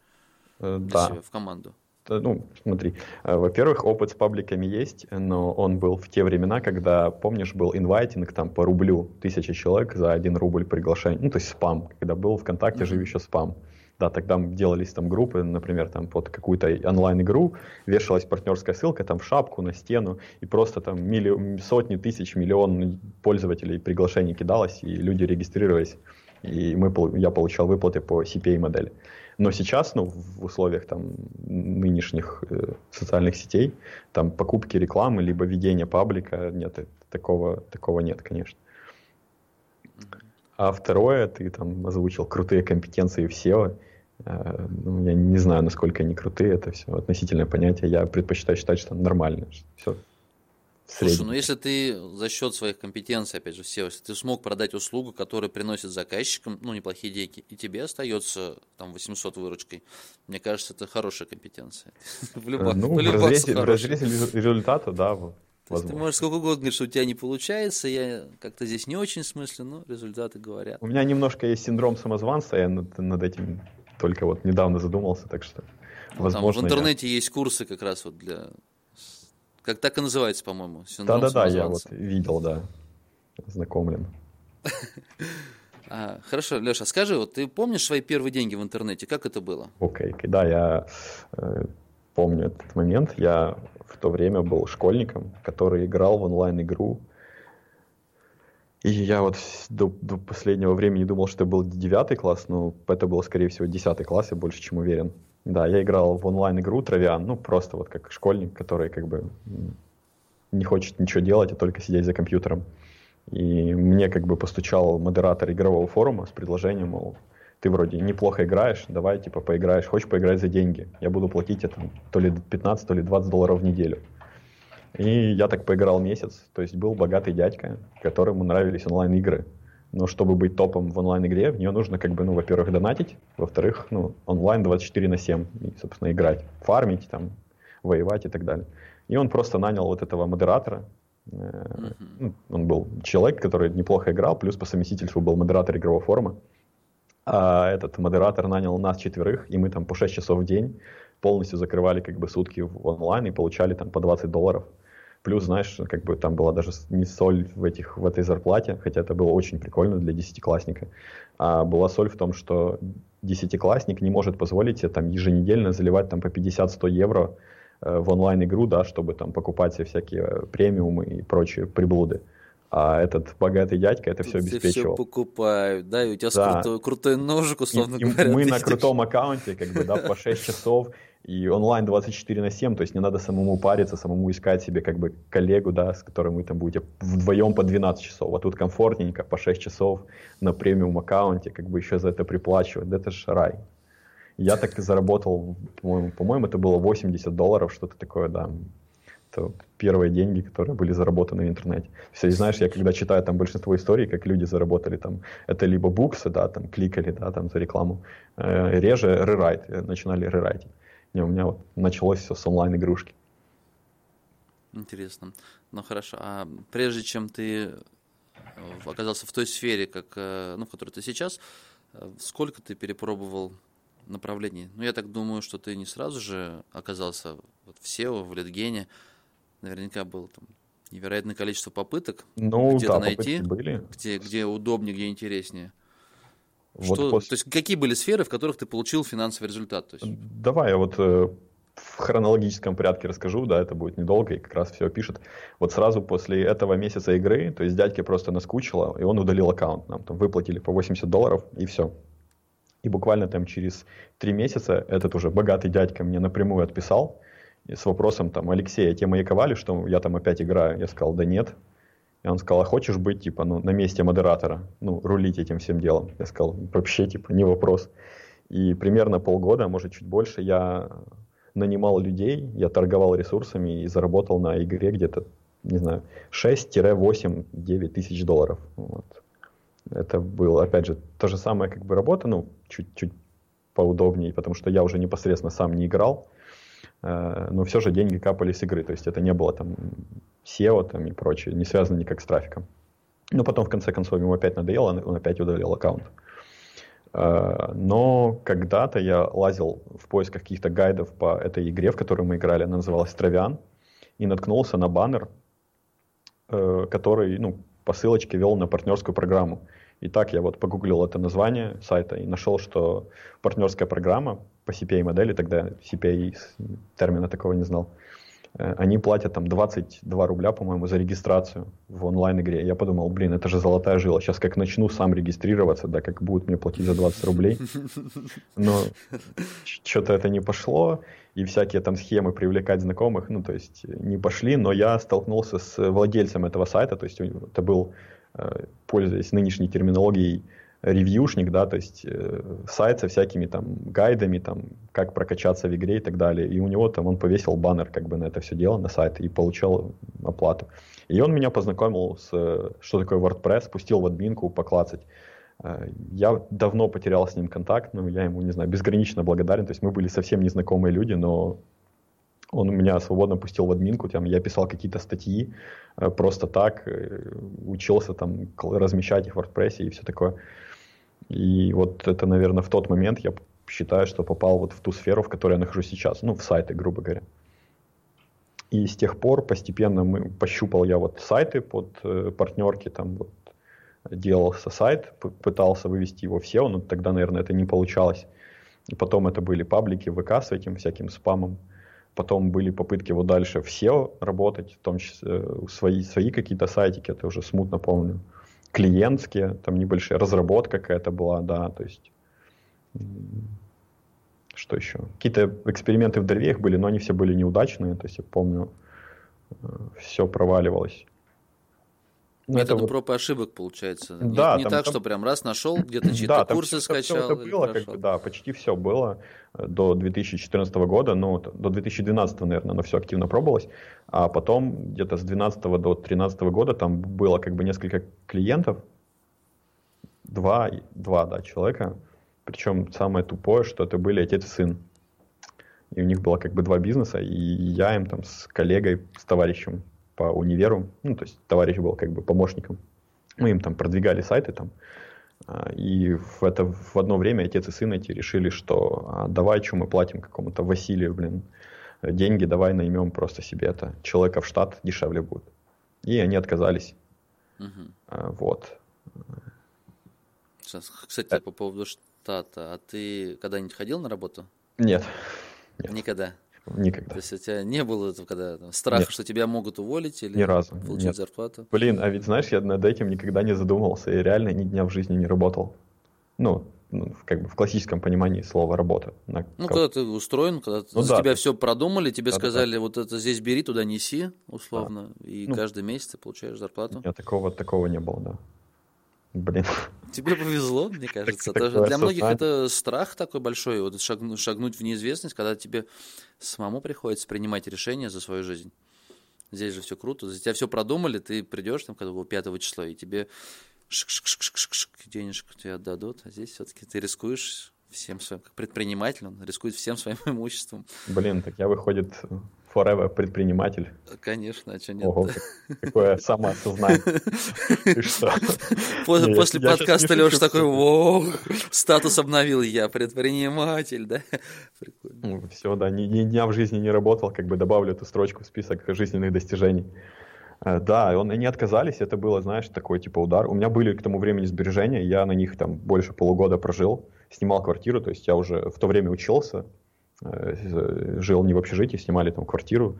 Speaker 4: э, да.
Speaker 1: себя в команду.
Speaker 4: Ну, смотри, э, во-первых, опыт с пабликами есть, но он был в те времена, когда, помнишь, был инвайтинг там по рублю, тысяча человек за один рубль приглашение, ну, то есть спам, когда был ВКонтакте, mm-hmm. жив еще спам. Да, тогда делались там группы, например, там под какую-то онлайн-игру, вешалась партнерская ссылка там в шапку, на стену, и просто там милли... сотни тысяч, миллион пользователей приглашений кидалось, и люди регистрировались, и мы, я получал выплаты по CPA-модели. Но сейчас, ну, в условиях там нынешних э, социальных сетей, там покупки рекламы, либо ведение паблика, нет, такого, такого нет, конечно. А второе, ты там озвучил крутые компетенции в SEO. Э, ну, я не знаю, насколько они крутые, это все относительное понятие. Я предпочитаю считать, что нормально. Все
Speaker 1: Слушай, ну если ты за счет своих компетенций, опять же, SEO, если ты смог продать услугу, которая приносит заказчикам, ну, неплохие деньги, и тебе остается там 800 выручкой, мне кажется, это хорошая компетенция.
Speaker 4: В любом ну, в разрезе, в разрезе результата, да,
Speaker 1: то есть ты можешь сколько угодно говорить, что у тебя не получается, я как-то здесь не очень смыслю, но результаты говорят.
Speaker 4: У меня немножко есть синдром самозванца, я над, над этим только вот недавно задумался, так что
Speaker 1: ну, возможно. Там в интернете я... есть курсы как раз вот для... Как так и называется, по-моему, Да-да-да,
Speaker 4: я вот видел, да, знакомлен.
Speaker 1: А, хорошо, Леша, скажи, вот ты помнишь свои первые деньги в интернете? Как это было?
Speaker 4: Окей, okay, да, я э, помню этот момент. Я в то время был школьником, который играл в онлайн-игру. И я вот до, до последнего времени думал, что это был девятый класс, но это было, скорее всего, десятый класс, я больше чем уверен. Да, я играл в онлайн-игру Травиан, ну, просто вот как школьник, который как бы не хочет ничего делать, а только сидеть за компьютером. И мне как бы постучал модератор игрового форума с предложением, мол, ты вроде неплохо играешь, давай, типа, поиграешь, хочешь поиграть за деньги. Я буду платить это то ли 15, то ли 20 долларов в неделю. И я так поиграл месяц, то есть был богатый дядька, которому нравились онлайн-игры. Но чтобы быть топом в онлайн-игре, в нее нужно, как бы, ну, во-первых, донатить, во-вторых, ну, онлайн 24 на 7, и, собственно, играть, фармить, там, воевать и так далее. И он просто нанял вот этого модератора, Mm-hmm. Он был человек, который неплохо играл, плюс по совместительству был модератор игрового форума а этот модератор нанял нас четверых, и мы там по 6 часов в день полностью закрывали как бы сутки в онлайн и получали там по 20 долларов Плюс, знаешь, как бы там была даже не соль в, этих, в этой зарплате, хотя это было очень прикольно для десятиклассника, а была соль в том, что десятиклассник не может позволить себе там еженедельно заливать там по 50-100 евро э, в онлайн-игру, да, чтобы там покупать себе всякие премиумы и прочие приблуды а этот богатый дядька это Тут все обеспечивал.
Speaker 1: все покупают, да, и у тебя да. крутой, крутой ножик, условно и, говоря.
Speaker 4: Мы на крутом аккаунте, как бы, да, по 6 часов, и онлайн 24 на 7, то есть не надо самому париться, самому искать себе как бы коллегу, да, с которым вы там будете вдвоем по 12 часов, а тут комфортненько по 6 часов на премиум аккаунте, как бы еще за это приплачивать, да это ж рай. Я так и заработал, по-моему, по-моему, это было 80 долларов, что-то такое, да, это первые деньги, которые были заработаны в интернете. То есть, знаешь, я когда читаю там большинство историй, как люди заработали там, это либо буксы, да, там кликали, да, там за рекламу, э, реже рерайт, э, начинали рерайтить. Не, у меня вот началось все с онлайн-игрушки.
Speaker 1: Интересно. Ну хорошо, а прежде чем ты э, оказался в той сфере, как, э, ну, в которой ты сейчас, сколько ты перепробовал направлений? Ну, я так думаю, что ты не сразу же оказался вот в SEO, в Литгене, наверняка было там невероятное количество попыток
Speaker 4: ну,
Speaker 1: где-то
Speaker 4: да,
Speaker 1: найти,
Speaker 4: были.
Speaker 1: Где, где удобнее, где интереснее. Вот что, после... То есть какие были сферы, в которых ты получил финансовый результат? То есть...
Speaker 4: Давай я вот э, в хронологическом порядке расскажу, да, это будет недолго, и как раз все пишет. Вот сразу после этого месяца игры, то есть дядьке просто наскучило, и он удалил аккаунт. Нам там выплатили по 80 долларов, и все. И буквально там через три месяца этот уже богатый дядька мне напрямую отписал, с вопросом там, Алексей, а тебе маяковали, что я там опять играю? Я сказал, да нет. И он сказал, а хочешь быть, типа, ну, на месте модератора, ну, рулить этим всем делом? Я сказал, вообще, типа, не вопрос. И примерно полгода, может, чуть больше, я нанимал людей, я торговал ресурсами и заработал на игре где-то, не знаю, 6-8-9 тысяч долларов. Вот. Это было, опять же, то же самое как бы работа, ну, чуть-чуть поудобнее, потому что я уже непосредственно сам не играл, но все же деньги капали с игры, то есть это не было там SEO там и прочее, не связано никак с трафиком. Но потом в конце концов ему опять надоело, он опять удалил аккаунт. Э, но когда-то я лазил в поисках каких-то гайдов по этой игре, в которой мы играли, она называлась Травян, и наткнулся на баннер, э, который ну, по ссылочке вел на партнерскую программу. И так я вот погуглил это название сайта и нашел, что партнерская программа по CPA модели, тогда CPA термина такого не знал, э, они платят там 22 рубля, по-моему, за регистрацию в онлайн-игре. Я подумал, блин, это же золотая жила. Сейчас как начну сам регистрироваться, да, как будут мне платить за 20 рублей. Но что-то это не пошло, и всякие там схемы привлекать знакомых, ну, то есть не пошли, но я столкнулся с владельцем этого сайта, то есть это был, э, пользуясь нынешней терминологией, ревьюшник, да, то есть э, сайт со всякими там гайдами, там, как прокачаться в игре и так далее. И у него там он повесил баннер как бы на это все дело, на сайт, и получал оплату. И он меня познакомил с, что такое WordPress, пустил в админку поклацать. Э, я давно потерял с ним контакт, но я ему, не знаю, безгранично благодарен. То есть мы были совсем незнакомые люди, но он меня свободно пустил в админку, там, я писал какие-то статьи э, просто так, э, учился там размещать их в WordPress и все такое. И вот это, наверное, в тот момент я считаю, что попал вот в ту сферу, в которой я нахожусь сейчас, ну, в сайты, грубо говоря. И с тех пор постепенно мы, пощупал я вот сайты под э, партнерки, там вот делался сайт, пытался вывести его в SEO, но тогда, наверное, это не получалось. И потом это были паблики ВК с этим всяким спамом. Потом были попытки вот дальше в SEO работать, в том числе э, свои, свои какие-то сайтики, это уже смутно помню клиентские, там небольшая разработка какая-то была, да, то есть что еще? Какие-то эксперименты в деревьях были, но они все были неудачные, то есть я помню, э, все проваливалось.
Speaker 1: Ну, Метод вот... проб и ошибок получается. Да, не, не там, так, там... что прям раз нашел, где-то чьи-то да, курсы скачал. Это
Speaker 4: было, как бы, да, почти все было э, до 2014 года, ну, до 2012, наверное, оно все активно пробовалось. А потом где-то с 2012 до 2013 года там было как бы несколько клиентов, два, два да, человека. Причем самое тупое, что это были отец и сын. И у них было как бы два бизнеса, и я им там с коллегой, с товарищем по универу, ну, то есть товарищ был как бы помощником. Мы им там продвигали сайты там, а, и в, это, в одно время отец и сын эти решили, что а, давай, что мы платим какому-то Василию, блин, деньги давай наймем просто себе это, человека в штат дешевле будет. И они отказались. Угу. Вот.
Speaker 1: Сейчас, кстати, по поводу штата, а ты когда-нибудь ходил на работу?
Speaker 4: Нет.
Speaker 1: Нет. Никогда?
Speaker 4: Никогда.
Speaker 1: То есть у тебя не было этого, когда там, страха, Нет. что тебя могут уволить или
Speaker 4: Ни разу.
Speaker 1: получить Нет. зарплату?
Speaker 4: Блин, а ведь знаешь, я над этим никогда не задумывался и реально ни дня в жизни не работал. Ну, ну как бы в классическом понимании слова работа.
Speaker 1: На ну, когда ты устроен, когда ну, за да, тебя все продумали, тебе да, сказали, да, вот это здесь бери, туда неси, условно, да. и ну, каждый месяц ты получаешь зарплату.
Speaker 4: Нет, такого, такого не было, да. Блин.
Speaker 1: Тебе повезло, мне кажется. Так, для многих это страх такой большой, вот шагнуть, в неизвестность, когда тебе самому приходится принимать решения за свою жизнь. Здесь же все круто, за тебя все продумали, ты придешь там, когда было 5 числа, и тебе денежку тебе отдадут, а здесь все-таки ты рискуешь всем своим, как предприниматель, он рискует всем своим имуществом.
Speaker 4: Блин, так я, выходит, forever предприниматель.
Speaker 1: Конечно, а что нет?
Speaker 4: Ого, какое самоосознание.
Speaker 1: После, подкаста Леша такой, воу, статус обновил, я предприниматель, да?
Speaker 4: Прикольно. Ну, все, да, ни, дня в жизни не работал, как бы добавлю эту строчку в список жизненных достижений. Э, да, он, они отказались, это было, знаешь, такой типа удар. У меня были к тому времени сбережения, я на них там больше полугода прожил, снимал квартиру, то есть я уже в то время учился, жил не в общежитии, снимали там квартиру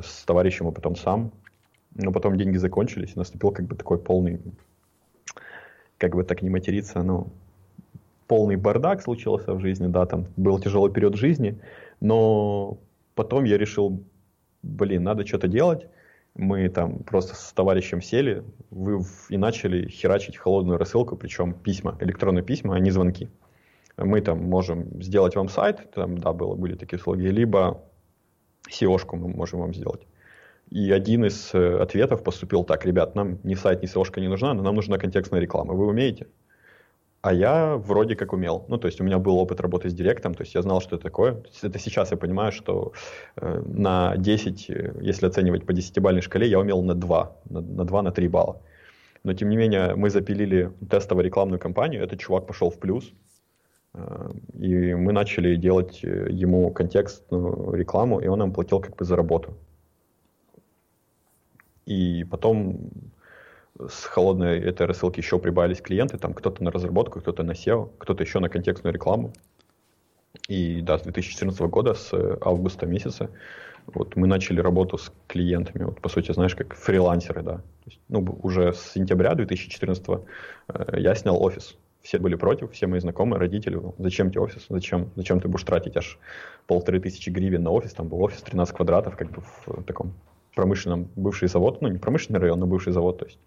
Speaker 4: с товарищем, а потом сам. Но потом деньги закончились, и наступил как бы такой полный, как бы так не материться, ну, полный бардак случился в жизни, да, там был тяжелый период жизни, но потом я решил, блин, надо что-то делать, мы там просто с товарищем сели вы, и начали херачить холодную рассылку, причем письма, электронные письма, а не звонки. Мы там можем сделать вам сайт, там, да, было, были такие услуги, либо SEO-шку мы можем вам сделать. И один из э, ответов поступил так, ребят, нам ни сайт, ни SEO-шка не нужна, но нам нужна контекстная реклама. Вы умеете? А я вроде как умел. Ну, то есть у меня был опыт работы с директом, то есть я знал, что это такое. Это сейчас я понимаю, что э, на 10, э, если оценивать по 10-бальной шкале, я умел на 2, на, на 2, на 3 балла. Но тем не менее, мы запилили тестовую рекламную кампанию, этот чувак пошел в плюс, и мы начали делать э, ему контекстную рекламу, и он нам платил как бы за работу. И потом с холодной этой рассылки еще прибавились клиенты, там кто-то на разработку, кто-то на SEO, кто-то еще на контекстную рекламу. И да, с 2014 года, с августа месяца, вот мы начали работу с клиентами, вот по сути, знаешь, как фрилансеры, да. Есть, ну, уже с сентября 2014 э, я снял офис. Все были против, все мои знакомые, родители, зачем тебе офис, зачем, зачем ты будешь тратить аж полторы тысячи гривен на офис, там был офис 13 квадратов, как бы в таком промышленном, бывший завод, ну не промышленный район, но бывший завод, то есть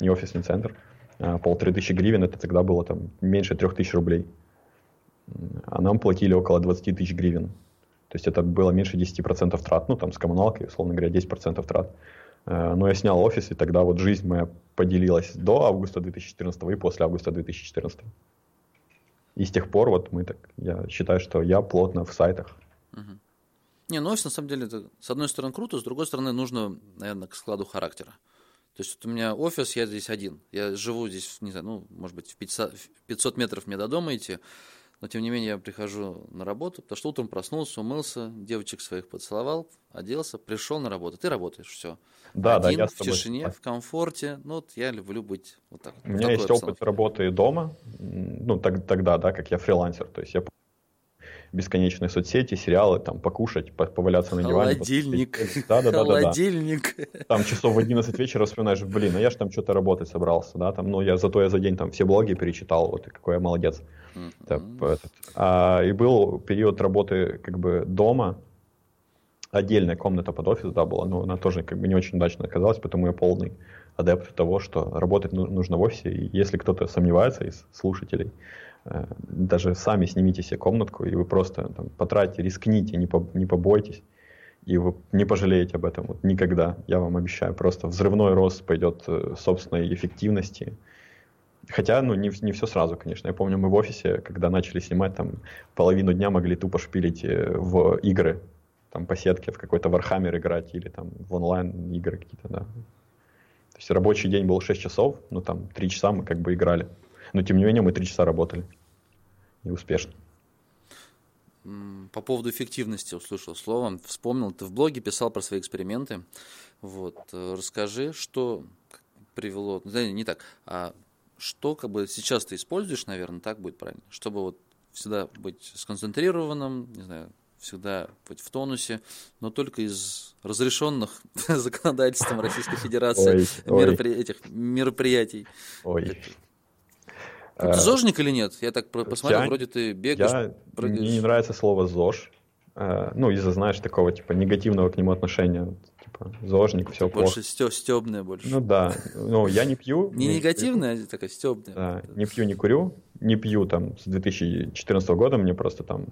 Speaker 4: не офисный центр. А, полторы тысячи гривен, это тогда было там меньше трех тысяч рублей. А нам платили около 20 тысяч гривен. То есть это было меньше 10% трат, ну там с коммуналкой, условно говоря, 10% трат. А, но я снял офис, и тогда вот жизнь моя поделилась до августа 2014 и после августа 2014. И с тех пор вот мы так, я считаю, что я плотно в сайтах.
Speaker 1: Угу. Не, ну офис на самом деле, это, с одной стороны круто, с другой стороны нужно, наверное, к складу характера. То есть вот у меня офис, я здесь один. Я живу здесь, не знаю, ну, может быть, в 500, 500 метров мне до дома идти, но тем не менее я прихожу на работу, потому что утром проснулся, умылся, девочек своих поцеловал, оделся, пришел на работу. Ты работаешь, все.
Speaker 4: Да,
Speaker 1: Один,
Speaker 4: да, я
Speaker 1: в тишине, в комфорте. Ну, вот я люблю быть вот так.
Speaker 4: У меня есть опыт работы дома, ну, так, тогда, да, как я фрилансер. То есть я бесконечные соцсети, сериалы, там, покушать, поваляться на диване.
Speaker 1: Холодильник.
Speaker 4: Да, да, да,
Speaker 1: Холодильник.
Speaker 4: Да, да. Там часов в 11 вечера вспоминаешь, блин, а я же там что-то работать собрался, да, там, ну, я зато я за день там все блоги перечитал, вот, какой я молодец. Mm-hmm. Так, этот. А, и был период работы как бы дома, отдельная комната под офис, да, была, но она тоже как бы не очень удачно оказалась, потому я полный адепт того, что работать нужно в офисе, и если кто-то сомневается из слушателей, даже сами снимите себе комнатку, и вы просто там, потратите, рискните, не, по, не побойтесь, и вы не пожалеете об этом вот, никогда, я вам обещаю. Просто взрывной рост пойдет э, собственной эффективности. Хотя, ну, не, не все сразу, конечно. Я помню, мы в офисе, когда начали снимать, там, половину дня могли тупо шпилить э, в игры, там, по сетке, в какой-то Warhammer играть, или там в онлайн игры какие-то, да. То есть рабочий день был 6 часов, ну, там, 3 часа мы как бы играли. Но тем не менее мы три часа работали. И успешно.
Speaker 1: по поводу эффективности услышал слово, вспомнил, ты в блоге писал про свои эксперименты. Вот, э, расскажи, что привело, не так, а что как бы сейчас ты используешь, наверное, так будет правильно, чтобы вот всегда быть сконцентрированным, не знаю, всегда быть в тонусе, но только из разрешенных законодательством Российской Федерации ой, меропри... ой. этих мероприятий.
Speaker 4: Ой.
Speaker 1: Ты а, зожник или нет? Я так посмотрел, я, вроде ты бегаешь, я,
Speaker 4: прыгаешь. Мне не нравится слово ЗОЖ. А, ну, из-за, знаешь, такого, типа, негативного к нему отношения. Типа, зожник, все
Speaker 1: плохо. Больше стё, стёбное больше.
Speaker 4: Ну да. Ну, я не пью.
Speaker 1: Не негативное, а такая стёбная.
Speaker 4: Да, не пью, не курю. Не пью там с 2014 года. Мне просто там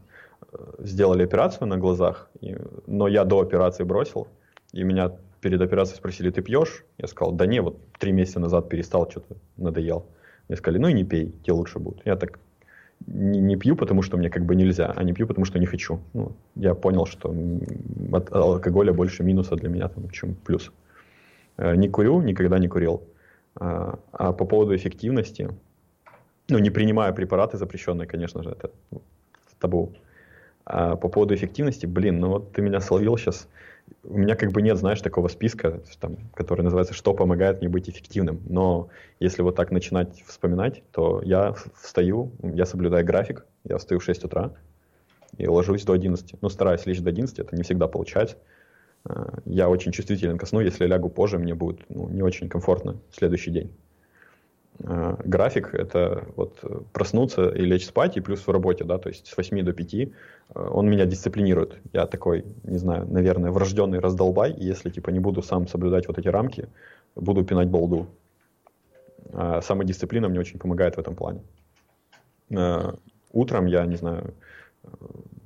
Speaker 4: э, сделали операцию на глазах. И, но я до операции бросил. И меня перед операцией спросили, ты пьешь? Я сказал, да не, вот три месяца назад перестал, что-то надоел. Мне сказали, ну и не пей, тебе лучше будет. Я так не, не пью, потому что мне как бы нельзя, а не пью, потому что не хочу. Ну, я понял, что от алкоголя больше минуса для меня, там, чем плюс. Э, не курю, никогда не курил. А, а по поводу эффективности, ну, не принимая препараты запрещенные, конечно же, это табу. А по поводу эффективности, блин, ну вот ты меня словил сейчас у меня как бы нет, знаешь, такого списка, там, который называется «Что помогает мне быть эффективным?». Но если вот так начинать вспоминать, то я встаю, я соблюдаю график, я встаю в 6 утра и ложусь до 11. Ну, стараюсь лечь до 11, это не всегда получается. А, я очень чувствителен ко сну, если лягу позже, мне будет ну, не очень комфортно следующий день. А, график — это вот проснуться и лечь спать, и плюс в работе, да, то есть с 8 до 5 а, он меня дисциплинирует. Я такой, не знаю, наверное, врожденный раздолбай, и если, типа, не буду сам соблюдать вот эти рамки, буду пинать балду. А самодисциплина мне очень помогает в этом плане. А, утром я, не знаю,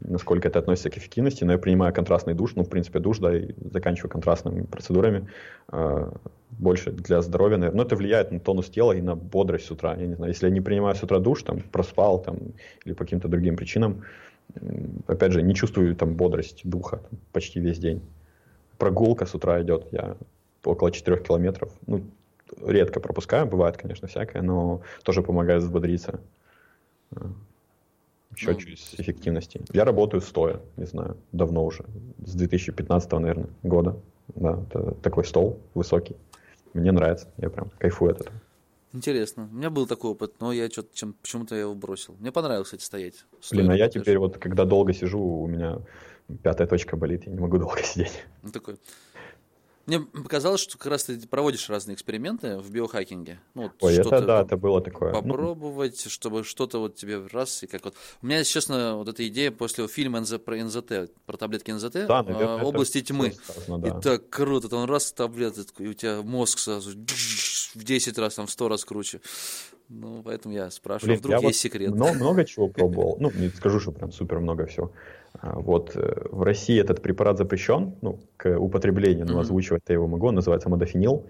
Speaker 4: насколько это относится к эффективности, но я принимаю контрастный душ, ну, в принципе, душ, да, и заканчиваю контрастными процедурами, э, больше для здоровья, наверное. Но это влияет на тонус тела и на бодрость с утра. Я не знаю, если я не принимаю с утра душ, там, проспал, там, или по каким-то другим причинам, опять же, не чувствую там бодрость духа там, почти весь день. Прогулка с утра идет, я около 4 километров, ну, редко пропускаю, бывает, конечно, всякое, но тоже помогает взбодриться счетчик ну, эффективности. Я работаю стоя, не знаю, давно уже, с 2015, наверное, года. Да, это такой стол высокий. Мне нравится, я прям кайфую от этого.
Speaker 1: Интересно. У меня был такой опыт, но я что-то чем, почему-то его бросил. Мне понравилось, кстати, стоять.
Speaker 4: Блин, а я теперь вот, когда долго сижу, у меня пятая точка болит, я не могу долго сидеть.
Speaker 1: Ну, такой. Мне показалось, что как раз ты проводишь разные эксперименты в биохакинге.
Speaker 4: Ну, вот Ой, это да, это было такое.
Speaker 1: Ну, попробовать, ну... чтобы что-то вот тебе раз и как вот. У меня, если честно, вот эта идея после фильма НЗ, про НЗТ, про таблетки НЗТ, да, наверное, э, области тьмы. Сказано, да. И так круто, там раз таблетку, и у тебя мозг сразу в 10 раз, там в 100 раз круче. Ну, поэтому я спрашиваю, Блин, вдруг я есть вот секрет.
Speaker 4: Много, много чего пробовал. Ну, не скажу, что прям супер много всего. А, вот э, в России этот препарат запрещен, ну, к употреблению, но mm-hmm. озвучивать я его могу, он называется модофенил.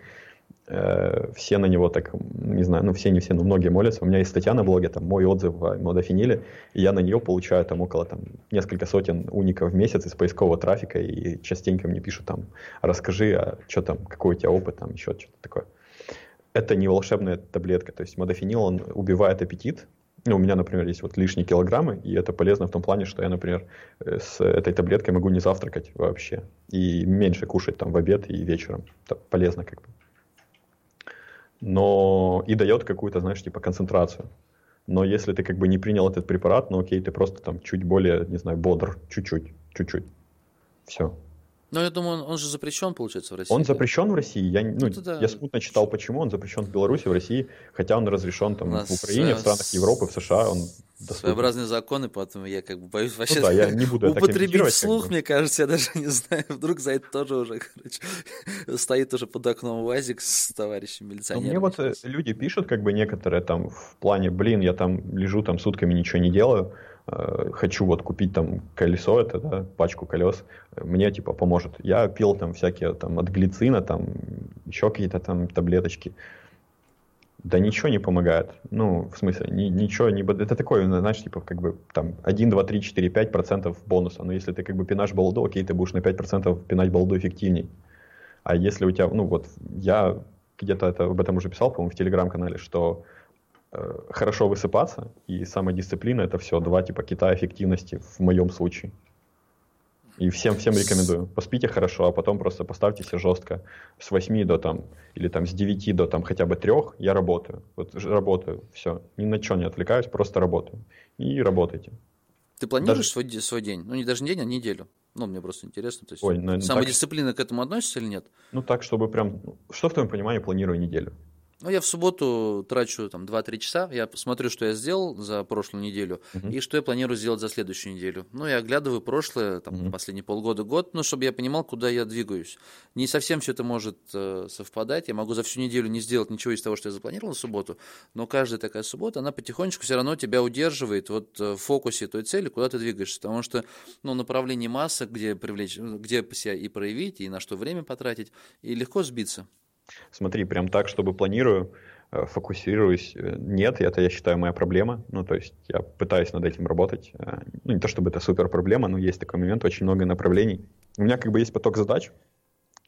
Speaker 4: Э, все на него так, не знаю, ну все, не все, но многие молятся. У меня есть статья на блоге, там мой отзыв о модофениле, и я на нее получаю там около там несколько сотен уников в месяц из поискового трафика, и частенько мне пишут там, расскажи, а что там, какой у тебя опыт, там еще что-то такое. Это не волшебная таблетка, то есть модофенил, он убивает аппетит, ну, у меня, например, есть вот лишние килограммы, и это полезно в том плане, что я, например, э, с этой таблеткой могу не завтракать вообще. И меньше кушать там в обед и вечером. Это полезно как бы. Но и дает какую-то, знаешь, типа концентрацию. Но если ты как бы не принял этот препарат, ну окей, ты просто там чуть более, не знаю, бодр, чуть-чуть, чуть-чуть. Все.
Speaker 1: Но я думаю, он, он же запрещен, получается, в России.
Speaker 4: Он да? запрещен в России. Я, ну, ну да. я смутно читал, почему он запрещен в Беларуси, в России, хотя он разрешен там в Украине, в странах Европы, в США. Он
Speaker 1: доступен. Своеобразные законы, поэтому я как бы боюсь ну вообще
Speaker 4: ну, да, я не буду
Speaker 1: употребить вслух, как бы. мне кажется, я даже не знаю. Вдруг за это тоже уже, короче, стоит уже под окном УАЗик с товарищем милиционером.
Speaker 4: Мне вот э, люди пишут, как бы некоторые там в плане, блин, я там лежу там сутками, ничего не делаю, хочу вот купить там колесо, это, да, пачку колес, мне типа поможет. Я пил там всякие там от глицина, там еще какие-то там таблеточки. Да ничего не помогает. Ну, в смысле, ни, ничего не... Это такое, знаешь, типа, как бы, там, 1, 2, 3, 4, 5 процентов бонуса. Но если ты, как бы, пинашь балду, окей, ты будешь на 5 процентов пинать балду эффективней. А если у тебя, ну, вот, я где-то это, об этом уже писал, по-моему, в Телеграм-канале, что э, хорошо высыпаться и самодисциплина это все два типа кита эффективности в моем случае. И всем, всем рекомендую. Поспите хорошо, а потом просто поставьте себе жестко. С 8 до там, или там с 9 до там хотя бы 3 я работаю. Вот работаю, все. Ни на что не отвлекаюсь, просто работаю. И работайте.
Speaker 1: Ты планируешь даже... свой, свой день? Ну, не даже не день, а неделю. Ну, мне просто интересно. То есть, Ой, ну, самодисциплина так... к этому относится или нет?
Speaker 4: Ну, так, чтобы прям... Что в твоем понимании планирую неделю?
Speaker 1: Ну, я в субботу трачу там 2-3 часа, я смотрю, что я сделал за прошлую неделю uh-huh. и что я планирую сделать за следующую неделю. Ну, я оглядываю прошлое, там, uh-huh. последние полгода, год, ну, чтобы я понимал, куда я двигаюсь. Не совсем все это может э, совпадать, я могу за всю неделю не сделать ничего из того, что я запланировал в субботу, но каждая такая суббота, она потихонечку все равно тебя удерживает вот э, в фокусе той цели, куда ты двигаешься, потому что, ну, направление масса, где привлечь, где себя и проявить, и на что время потратить, и легко сбиться.
Speaker 4: Смотри, прям так, чтобы планирую, э, фокусируюсь. Э, нет, это, я считаю, моя проблема. Ну, то есть я пытаюсь над этим работать. Э, ну, не то чтобы это супер проблема, но есть такой момент, очень много направлений. У меня как бы есть поток задач,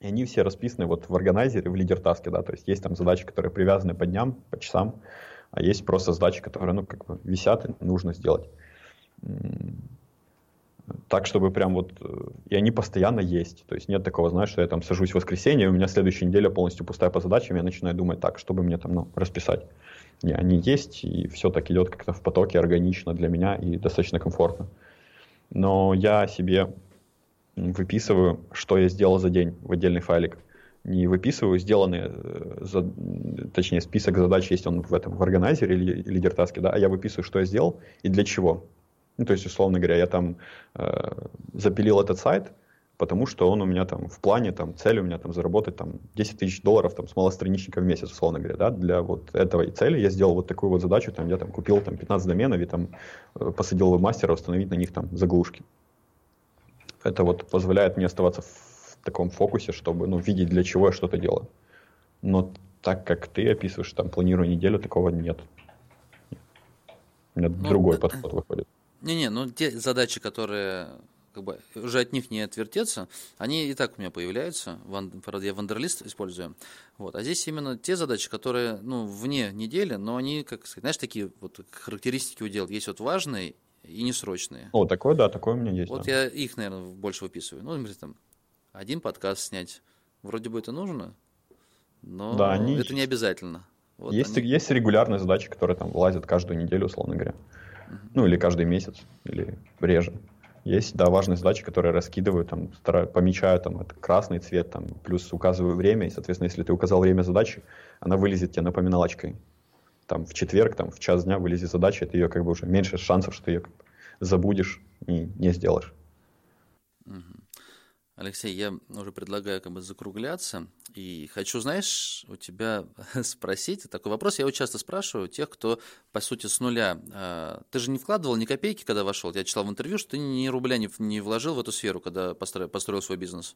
Speaker 4: и они все расписаны вот в органайзере, в лидер-таске, да, то есть есть там задачи, которые привязаны по дням, по часам, а есть просто задачи, которые, ну, как бы висят и нужно сделать так, чтобы прям вот... Э, и они постоянно есть. То есть нет такого, знаешь, что я там сажусь в воскресенье, и у меня следующая неделя полностью пустая по задачам, я начинаю думать так, чтобы мне там, ну, расписать. Не, они есть, и все так идет как-то в потоке, органично для меня и достаточно комфортно. Но я себе выписываю, что я сделал за день в отдельный файлик. Не выписываю сделанные, э, точнее, список задач есть он в этом, в органайзере или лидер таски, да, а я выписываю, что я сделал и для чего. Ну, то есть, условно говоря, я там э, запилил этот сайт, потому что он у меня там в плане, там, цель у меня там заработать там 10 тысяч долларов там с малостраничника в месяц, условно говоря, да, для вот этого и цели я сделал вот такую вот задачу, там, я там купил там 15 доменов и там э, посадил веб-мастера установить на них там заглушки. Это вот позволяет мне оставаться в таком фокусе, чтобы, ну, видеть, для чего я что-то делаю. Но так как ты описываешь, там, планирую неделю, такого нет. У меня ну, другой подход выходит.
Speaker 1: Не-не, ну те задачи, которые как бы уже от них не отвертеться, они и так у меня появляются. Правда, я вандерлист использую. Вот. А здесь именно те задачи, которые ну, вне недели, но они, как сказать, знаешь, такие вот характеристики у дел. Есть вот важные и несрочные.
Speaker 4: О, такое, да, такое у меня есть.
Speaker 1: Вот
Speaker 4: да.
Speaker 1: я их, наверное, больше выписываю. Ну, например, там, один подкаст снять. Вроде бы это нужно, но да, они... это не обязательно.
Speaker 4: Вот есть, они... есть регулярные задачи, которые там влазят каждую неделю, условно говоря. Ну, или каждый месяц, или реже. Есть, да, важные задачи, которые раскидываю, там, стараю, помечаю, там, это красный цвет, там, плюс указываю время, и, соответственно, если ты указал время задачи, она вылезет тебе напоминалочкой. Там, в четверг, там, в час дня вылезет задача, ты ее, как бы, уже меньше шансов, что ты ее забудешь и не сделаешь.
Speaker 1: Алексей, я уже предлагаю как бы закругляться. И хочу, знаешь, у тебя спросить такой вопрос. Я его часто спрашиваю тех, кто, по сути, с нуля. А, ты же не вкладывал ни копейки, когда вошел. Я читал в интервью, что ты ни рубля не, не вложил в эту сферу, когда построил, построил свой бизнес.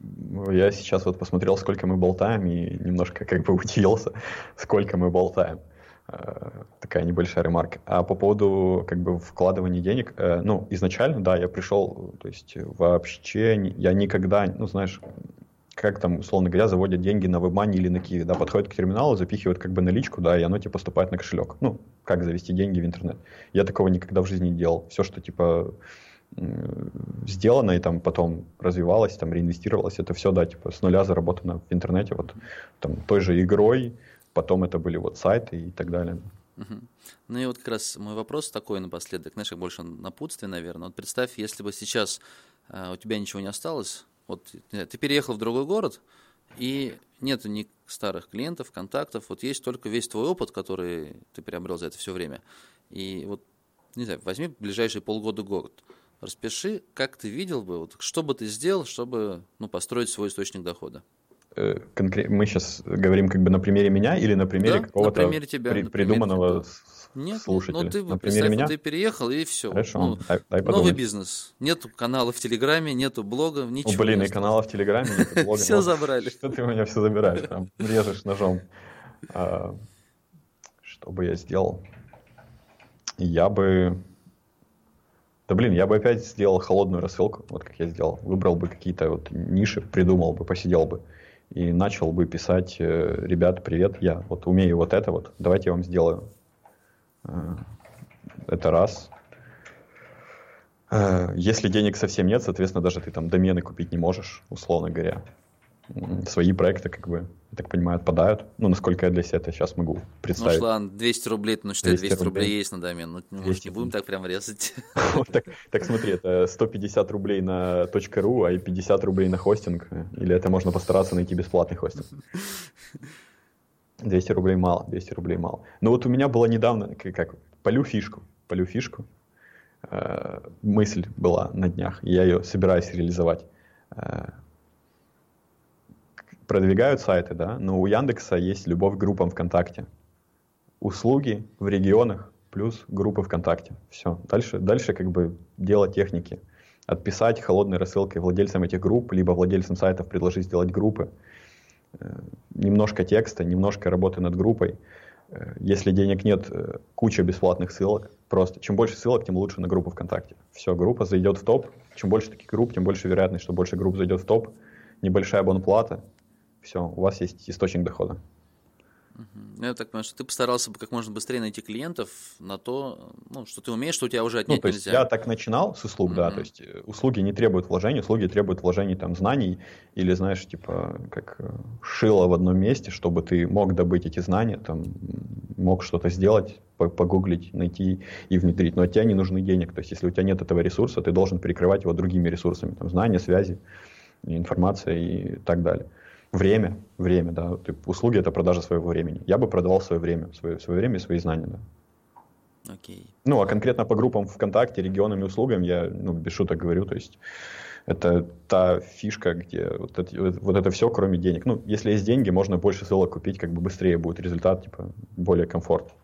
Speaker 4: Я сейчас вот посмотрел, сколько мы болтаем, и немножко как бы удивился, сколько мы болтаем. Э, такая небольшая ремарка. А по поводу как бы вкладывания денег, э, ну, изначально, да, я пришел, то есть вообще я никогда, ну, знаешь, как там, условно говоря, заводят деньги на WebMoney или на Киви, да, подходят к терминалу, запихивают как бы наличку, да, и оно тебе поступает на кошелек. Ну, как завести деньги в интернет. Я такого никогда в жизни не делал. Все, что типа сделано и там потом развивалось, там реинвестировалось, это все, да, типа с нуля заработано в интернете, вот там той же игрой, потом это были вот сайты и так далее.
Speaker 1: Ну и вот как раз мой вопрос такой напоследок, знаешь, больше напутствие, наверное. Вот представь, если бы сейчас э, у тебя ничего не осталось, вот ты переехал в другой город, и нет ни старых клиентов, контактов, вот есть только весь твой опыт, который ты приобрел за это все время. И вот, не знаю, возьми ближайшие полгода-год, распиши, как ты видел бы, вот, что бы ты сделал, чтобы ну, построить свой источник дохода.
Speaker 4: Э, конкрет... мы сейчас говорим как бы на примере меня или на примере да, какого-то на примере тебя, при... на примере придуманного тебя. Нет, слушателя?
Speaker 1: Ну, ты, на примере меня? ты переехал, и все.
Speaker 4: Хорошо,
Speaker 1: ну, дай, дай новый бизнес. Нету канала в Телеграме, нету блога, ничего.
Speaker 4: О, блин, и канала в Телеграме, нету блога.
Speaker 1: Все забрали.
Speaker 4: Что ты у меня все забираешь, там, режешь ножом. А, что бы я сделал? Я бы... Да блин, я бы опять сделал холодную рассылку, вот как я сделал. Выбрал бы какие-то вот ниши, придумал бы, посидел бы и начал бы писать, э, ребят, привет, я вот умею вот это вот, давайте я вам сделаю. Э, это раз. Э, если денег совсем нет, соответственно, даже ты там домены купить не можешь, условно говоря свои проекты, как бы, я так понимаю, отпадают. Ну, насколько я для себя это сейчас могу представить.
Speaker 1: Ну, ладно, 200 рублей, ну, считай, 200, 200 рублей. рублей есть на домен. Ну, мы не будем так прям резать.
Speaker 4: так, смотри, это 150 рублей на .ру, а и 50 рублей на хостинг. Или это можно постараться найти бесплатный хостинг? 200 рублей мало, 200 рублей мало. Но вот у меня было недавно, как, полю фишку, полю фишку. Э, мысль была на днях, я ее собираюсь реализовать. Продвигают сайты, да, но у Яндекса есть любовь к группам ВКонтакте. Услуги в регионах плюс группы ВКонтакте. Все. Дальше, дальше как бы дело техники. Отписать холодной рассылкой владельцам этих групп, либо владельцам сайтов предложить сделать группы. Э, немножко текста, немножко работы над группой. Э, если денег нет, э, куча бесплатных ссылок. Просто чем больше ссылок, тем лучше на группу ВКонтакте. Все, группа зайдет в топ. Чем больше таких групп, тем больше вероятность, что больше групп зайдет в топ. Небольшая абонплата, все, у вас есть источник дохода.
Speaker 1: Ну, я так понимаю, что ты постарался бы как можно быстрее найти клиентов на то, ну, что ты умеешь, что у тебя уже отнять ну,
Speaker 4: то
Speaker 1: есть
Speaker 4: Я так начинал с услуг, mm-hmm. да, то есть э, услуги не требуют вложений, услуги требуют вложений там знаний или, знаешь, типа как э, шило в одном месте, чтобы ты мог добыть эти знания, там, мог что-то сделать, погуглить, найти и внедрить. Но от тебя не нужны денег, то есть если у тебя нет этого ресурса, ты должен перекрывать его другими ресурсами, там, знания, связи, информация и так далее. Время, время, да. Ты, услуги это продажа своего времени. Я бы продавал свое время, свое, свое время и свои знания, да.
Speaker 1: Окей.
Speaker 4: Ну, а конкретно по группам ВКонтакте, регионам и услугам я, ну, без шуток говорю, то есть это та фишка, где вот это, вот это все, кроме денег. Ну, если есть деньги, можно больше ссылок купить, как бы быстрее будет результат, типа, более комфорт.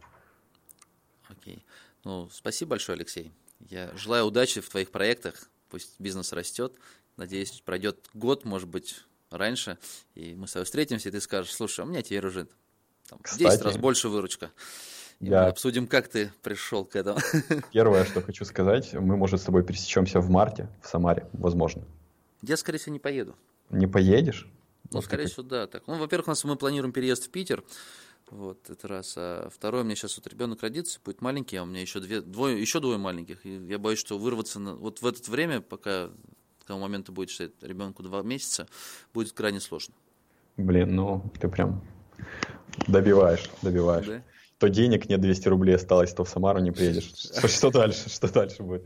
Speaker 1: Окей. Ну, спасибо большое, Алексей. Я желаю удачи в твоих проектах. Пусть бизнес растет. Надеюсь, пройдет год, может быть, раньше, и мы с тобой встретимся, и ты скажешь, слушай, а у меня теперь уже там, Кстати, 10 раз больше выручка. И я... мы обсудим, как ты пришел к этому.
Speaker 4: Первое, что хочу сказать, мы, может, с тобой пересечемся в марте в Самаре, возможно.
Speaker 1: Я, скорее всего, не поеду.
Speaker 4: Не поедешь?
Speaker 1: Ну, вот скорее всего, да. Так. Ну, во-первых, у нас мы планируем переезд в Питер. Вот, это раз. А второе, у меня сейчас вот ребенок родится, будет маленький, а у меня еще две, двое, еще двое маленьких. И я боюсь, что вырваться на, вот в это время, пока к тому моменту будет, что ребенку два месяца, будет крайне сложно.
Speaker 4: Блин, ну ты прям добиваешь, добиваешь. Да? То денег нет 200 рублей осталось, то в Самару не приедешь. Что, что дальше? Что дальше будет?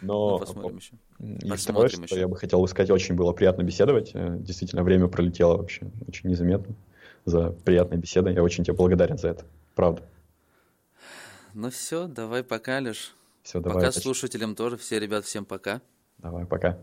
Speaker 4: Но ну, посмотрим еще. И второе, что я бы хотел сказать, очень было приятно беседовать. Э, действительно, время пролетело вообще очень незаметно за приятной беседой. Я очень тебе благодарен за это. Правда.
Speaker 1: Ну все, давай пока, Леш.
Speaker 4: Все, давай.
Speaker 1: Пока слушателям тоже. Все, ребят, всем пока.
Speaker 4: Давай, пока.